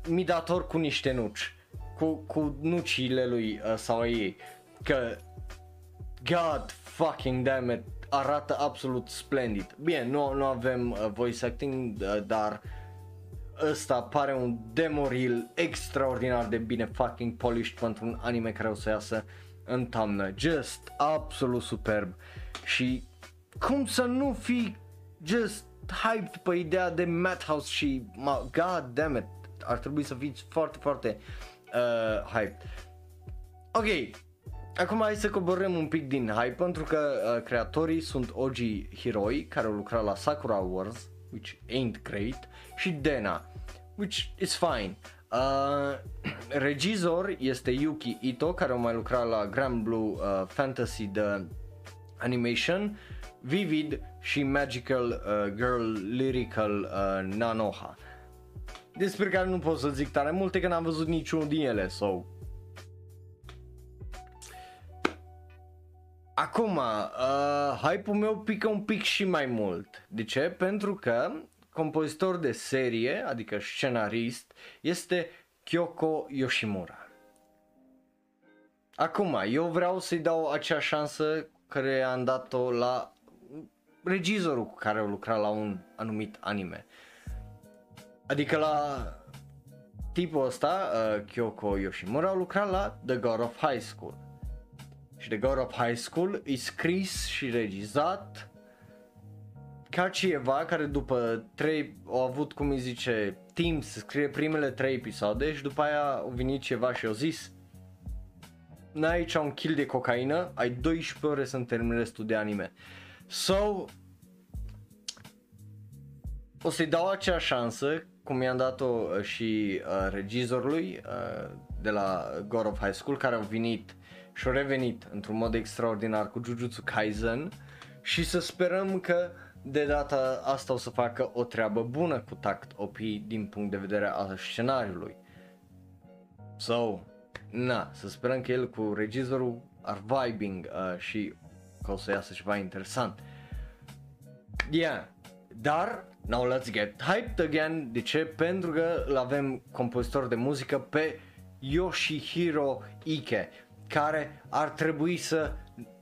mi dator cu niște nuci. Cu, cu nucile lui uh, sau a ei. Că, god fucking damn it, arată absolut splendid. Bine, nu, nu avem uh, voice acting, uh, dar ăsta pare un demo reel extraordinar de bine fucking polished pentru un anime care o să iasă în toamnă. Just absolut superb. Și cum să nu fi just hyped pe ideea de Madhouse și ma, god damn it, ar trebui să fiți foarte, foarte uh, hyped. Ok, acum hai să coborâm un pic din hype pentru că uh, creatorii sunt Oji Hiroi care au lucrat la Sakura Wars, which ain't great, și Dena, which is fine. Uh, regizor este Yuki Ito care a mai lucrat la Grand Blue uh, Fantasy de Animation, Vivid și Magical uh, Girl Lyrical uh, Nanoha. Despre care nu pot să zic tare multe că n-am văzut niciunul din ele, so... Acum, uh, hype-ul meu pică un pic și mai mult. De ce? Pentru că compozitor de serie, adică scenarist, este Kyoko Yoshimura. Acum, eu vreau să-i dau acea șansă care am dat-o la regizorul cu care au lucrat la un anumit anime. Adică la tipul ăsta, uh, Kyoko Yoshimura, a lucrat la The God of High School. Și The God of High School e scris și regizat ca cineva care după trei, au avut, cum îi zice, timp să scrie primele trei episoade și după aia a venit ceva și a zis n-ai aici un kill de cocaină, ai 12 ore să-mi termini restul de anime. So, o să-i dau acea șansă, cum i-am dat-o uh, și uh, regizorului uh, de la God of High School, care au venit și au revenit într-un mod extraordinar cu Jujutsu Kaisen și să sperăm că de data asta o să facă o treabă bună cu tact OP din punct de vedere al scenariului. So, na, să sperăm că el cu regizorul ar vibing uh, și că o să iasă ceva interesant. Yeah, dar now let's get hyped again. De ce? Pentru că îl avem compozitor de muzică pe Yoshihiro Ike, care ar trebui să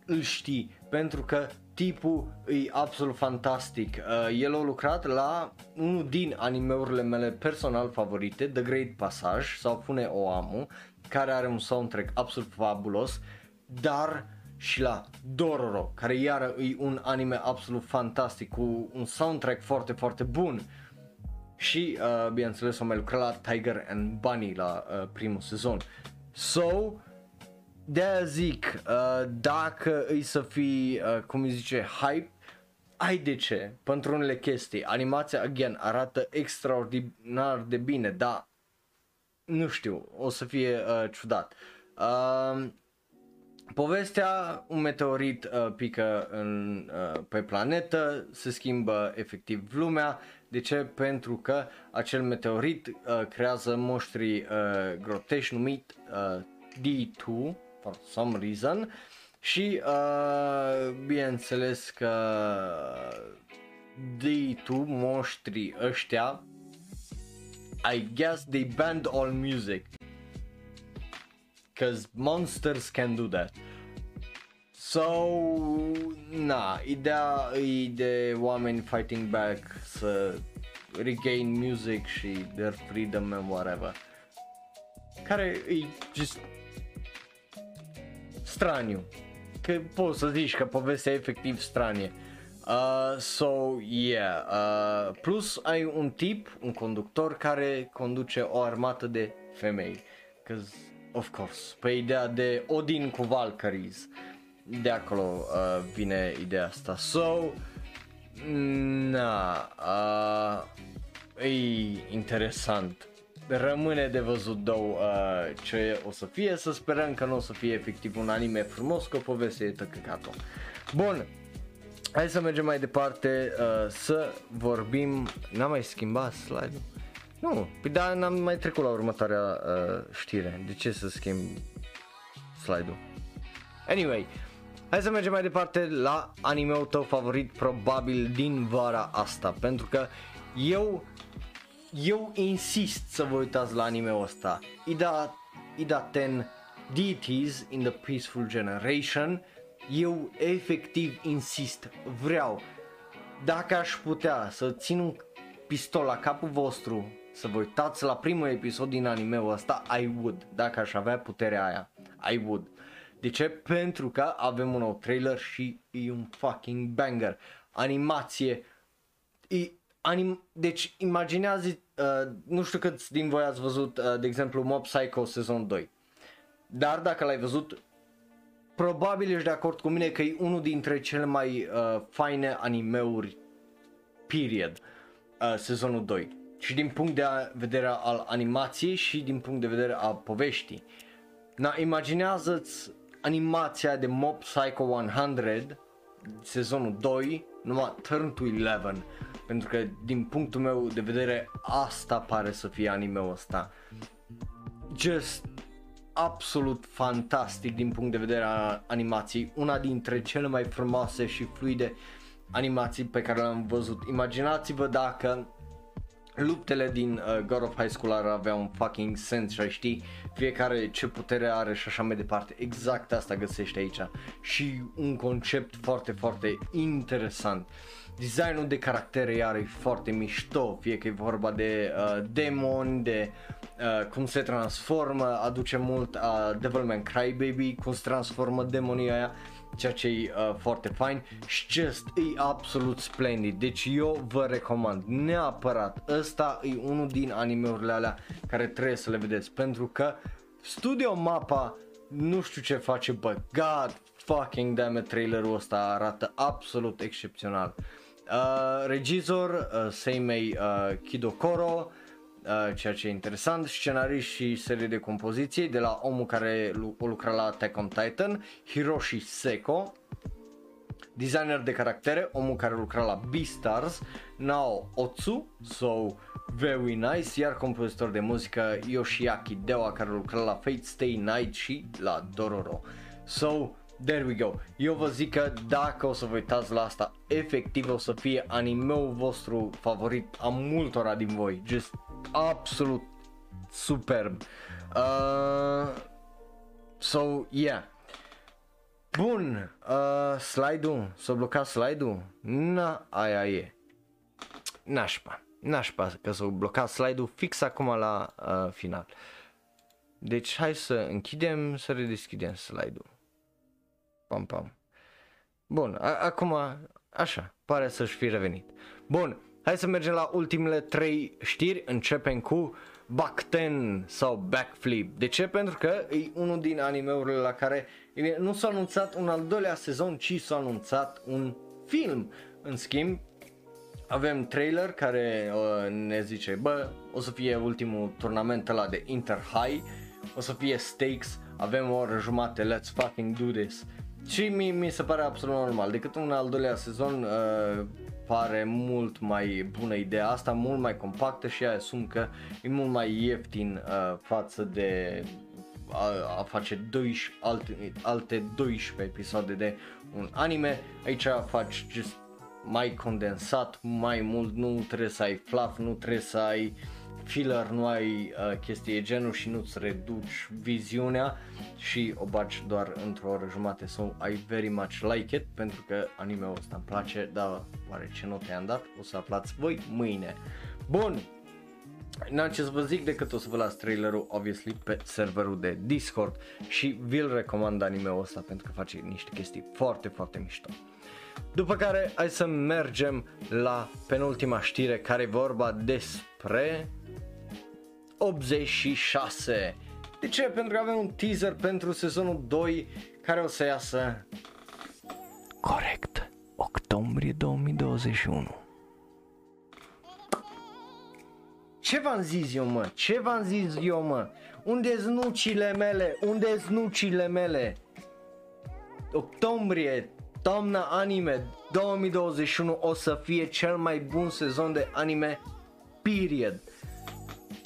îl știi, pentru că tipul e absolut fantastic. Uh, el a lucrat la unul din animeurile mele personal favorite, The Great Passage sau Fune Oamu, care are un soundtrack absolut fabulos, dar și la Dororo, care iară e un anime absolut fantastic cu un soundtrack foarte, foarte bun. Și, uh, bineînțeles, am mai lucrat la Tiger and Bunny la uh, primul sezon. So, de aia zic, uh, dacă îi să fii, uh, cum îi zice, hype, ai de ce, pentru unele chestii. Animația, again, arată extraordinar de bine, dar nu știu, o să fie uh, ciudat. Uh, povestea, un meteorit uh, pică în, uh, pe planetă, se schimbă efectiv lumea. De ce? Pentru că acel meteorit uh, creează monștri uh, grotești numit uh, D2 for some reason și uh, bineînțeles că D2 monștri ăștia I guess they banned all music. Cause monsters can do that. So, na, ideea e de oameni fighting back să regain music și their freedom and whatever. Care e just straniu. Că poți să zici că povestea e efectiv stranie. Uh, so, yeah. Uh, plus ai un tip, un conductor care conduce o armată de femei. Cause, of course, pe ideea de Odin cu Valkyries. De acolo uh, vine ideea asta. So, na, uh, e interesant. Rămâne de văzut două uh, ce o să fie, să sperăm că nu o să fie efectiv un anime frumos cu o poveste de tăcăcatul. Bun, Hai să mergem mai departe uh, să vorbim, n-am mai schimbat slide-ul? Nu, păi da, n-am mai trecut la următoarea uh, știre, de ce să schimb slide-ul? Anyway, hai să mergem mai departe la animeul tău favorit probabil din vara asta, pentru că eu, eu insist să vă uitați la animeul ăsta, Ida, Ida 10 Deities in the Peaceful Generation, eu efectiv insist, vreau, dacă aș putea să țin un pistol la capul vostru, să vă uitați la primul episod din animeul ăsta, I would, dacă aș avea puterea aia, I would. De ce? Pentru că avem un nou trailer și e un fucking banger. Animație, e, anim, deci imaginează, uh, nu știu câți din voi ați văzut, uh, de exemplu, Mob Psycho sezon 2. Dar dacă l-ai văzut, probabil ești de acord cu mine că e unul dintre cele mai uh, faine animeuri period uh, sezonul 2 și din punct de vedere al animației și din punct de vedere al poveștii. Na, imaginează-ți animația de Mob Psycho 100 sezonul 2 numai Turn to 11 pentru că din punctul meu de vedere asta pare să fie animeul ăsta. Just absolut fantastic din punct de vedere al animației, una dintre cele mai frumoase și fluide animații pe care le-am văzut. Imaginați-vă dacă luptele din uh, God of High School ar avea un fucking sens și știi fiecare ce putere are și așa mai departe. Exact asta găsești aici și un concept foarte, foarte interesant. Designul de caractere iar e foarte mișto, fie că e vorba de uh, demoni, de uh, cum se transformă, aduce mult uh, Devilman Crybaby, cum se transformă demonii aia ceea ce e uh, foarte fain. Și just e absolut splendid, deci eu vă recomand neapărat, ăsta e unul din animeurile alea care trebuie să le vedeți pentru că Studio Mapa nu știu ce face, but god fucking damn it, trailerul ăsta arată absolut excepțional. Uh, regizor uh, Seimei uh, Kidokoro, uh, ceea ce e interesant, scenarist și serie de compoziții de la omul care lu- o lucra la Attack on Titan, Hiroshi Seko, designer de caractere, omul care lucra la Beastars, Nao Otsu, so very nice, iar compozitor de muzică Yoshiaki Dewa care lucra la Fate Stay Night și la Dororo. So, there we go. Eu vă zic că dacă o să vă uitați la asta, efectiv o să fie animeul vostru favorit a multora din voi. Just absolut superb. Uh, so, yeah. Bun, uh, slide-ul, s-a blocat slide-ul? Na, aia e. Nașpa, nașpa că s-a blocat slide-ul fix acum la uh, final. Deci hai să închidem, să redeschidem slide-ul. Pam, pam. Bun, a- acum, așa, pare să-și fi revenit. Bun, hai să mergem la ultimele trei știri, începem cu Backten sau Backflip. De ce? Pentru că e unul din animeurile la care e bine, nu s-a anunțat un al doilea sezon, ci s-a anunțat un film. În schimb, avem trailer care uh, ne zice, bă, o să fie ultimul turnament ăla de Inter High, o să fie stakes, avem o oră jumate, let's fucking do this. Și mi, mi se pare absolut normal, decât un al doilea sezon uh, pare mult mai bună ideea asta, mult mai compactă și asum că e mult mai ieftin uh, față de a, a face 12, alte, alte 12 episoade de un anime, aici faci just mai condensat, mai mult, nu trebuie să ai fluff, nu trebuie să ai filler, nu ai uh, chestii de genul și nu-ți reduci viziunea și o bagi doar într-o oră jumate so I very much like it pentru că anime-ul ăsta îmi place, dar oare ce note am dat? O să aflați voi mâine. Bun, N-am ce să vă zic decât o să vă las trailerul, obviously, pe serverul de Discord și vi-l recomand anime-ul ăsta pentru că face niște chestii foarte, foarte mișto. După care hai să mergem la penultima știre care e vorba despre 86. De ce? Pentru că avem un teaser pentru sezonul 2 care o să iasă corect, octombrie 2021. Ce v-am zis eu, mă? Ce v-am zis eu, mă? Unde-s nucile mele? Unde-s nucile mele? Octombrie, toamna anime 2021 o să fie cel mai bun sezon de anime, period.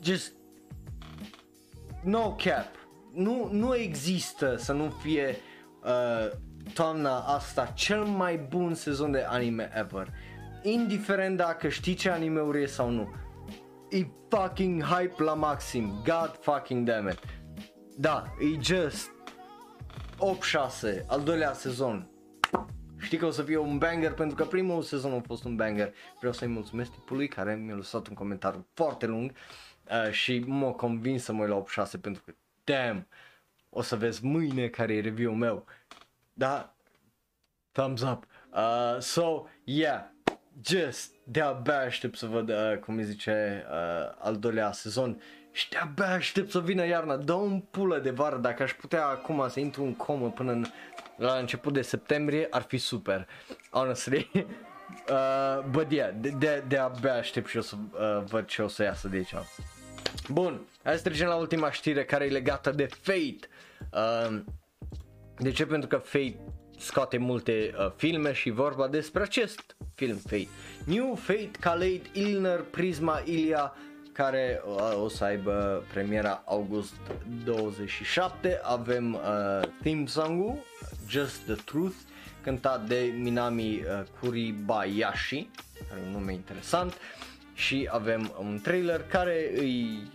Just no cap. Nu, nu există să nu fie uh, toamna asta cel mai bun sezon de anime ever. Indiferent dacă știi ce anime-uri e sau nu e fucking hype la maxim, god fucking damn it. Da, e just 8-6, al doilea sezon. Știi că o să fie un banger pentru că primul sezon a fost un banger. Vreau să-i mulțumesc tipului care mi-a lăsat un comentariu foarte lung uh, și m-a convins să mă uit la 8-6 pentru că damn, o să vezi mâine care e review-ul meu. Da, thumbs up. Uh, so, yeah, just de-abia aștept să văd, uh, cum îi zice, uh, al doilea sezon și de-abia aștept să vină iarna, dă un pulă de vară, dacă aș putea acum să intru în comă până în, la început de septembrie, ar fi super, honestly. Uh, but yeah, de, de, de-abia aștept și eu să uh, văd ce o să iasă de aici. Bun, hai să trecem la ultima știre care e legată de Fate. Uh, de ce? Pentru că Fate scoate multe uh, filme și vorba despre acest film Fate. New Fate, Khaled, Ilner, Prisma, Ilia, care uh, o să aibă premiera august 27. Avem uh, theme song-ul Just the Truth, cântat de Minami uh, Kuribayashi, care e un nume interesant. și avem un trailer care îi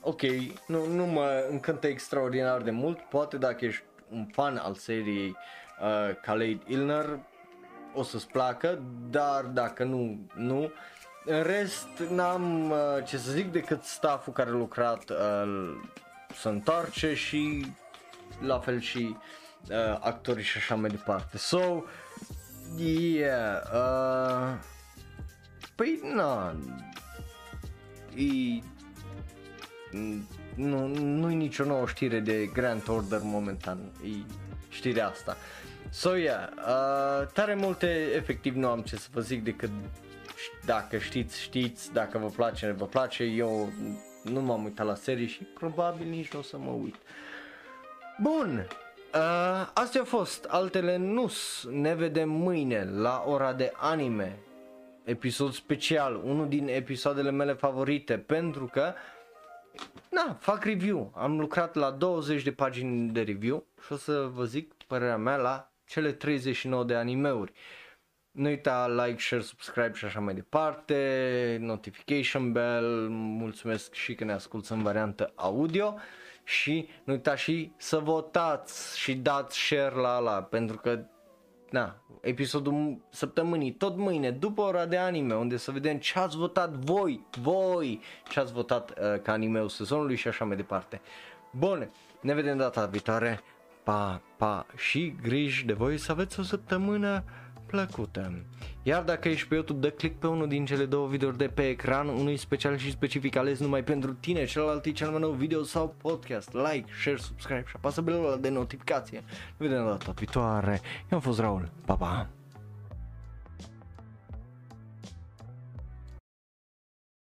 ok, nu, nu mă încântă extraordinar de mult, poate dacă ești un fan al seriei uh, Khaled Ilner o să-ți placă, dar dacă nu, nu. În rest, n-am uh, ce să zic decât stafful care a lucrat uh, să întoarce și la fel și uh, actorii și așa mai departe. So, yeah, uh, păi na, e, nu, nu e nicio nouă știre de Grand Order momentan, e știrea asta. So, yeah, uh, tare multe, efectiv nu am ce să vă zic decât dacă știți, știți, dacă vă place, vă place, eu nu m-am uitat la serie și probabil nici nu o să mă uit. Bun, uh, astea au fost, altele nu ne vedem mâine la ora de anime, episod special, unul din episoadele mele favorite, pentru că Na, fac review. Am lucrat la 20 de pagini de review și o să vă zic părerea mea la cele 39 de animeuri. Nu uita like, share, subscribe și așa mai departe, notification bell, mulțumesc și că ne asculti în variantă audio și nu uita și să votați și dați share la ala pentru că na, episodul săptămânii, tot mâine, după ora de anime, unde să vedem ce ați votat voi, voi, ce ați votat uh, ca animeul sezonului și așa mai departe. Bun, ne vedem data viitoare, pa, pa și griji de voi să aveți o săptămână plăcută. Iar dacă ești pe YouTube, dă click pe unul din cele două videouri de pe ecran, unui special și specific ales numai pentru tine, celălalt e cel mai nou video sau podcast. Like, share, subscribe și apasă belul de notificație. Ne vedem data viitoare. Eu am fost Raul. Pa, pa!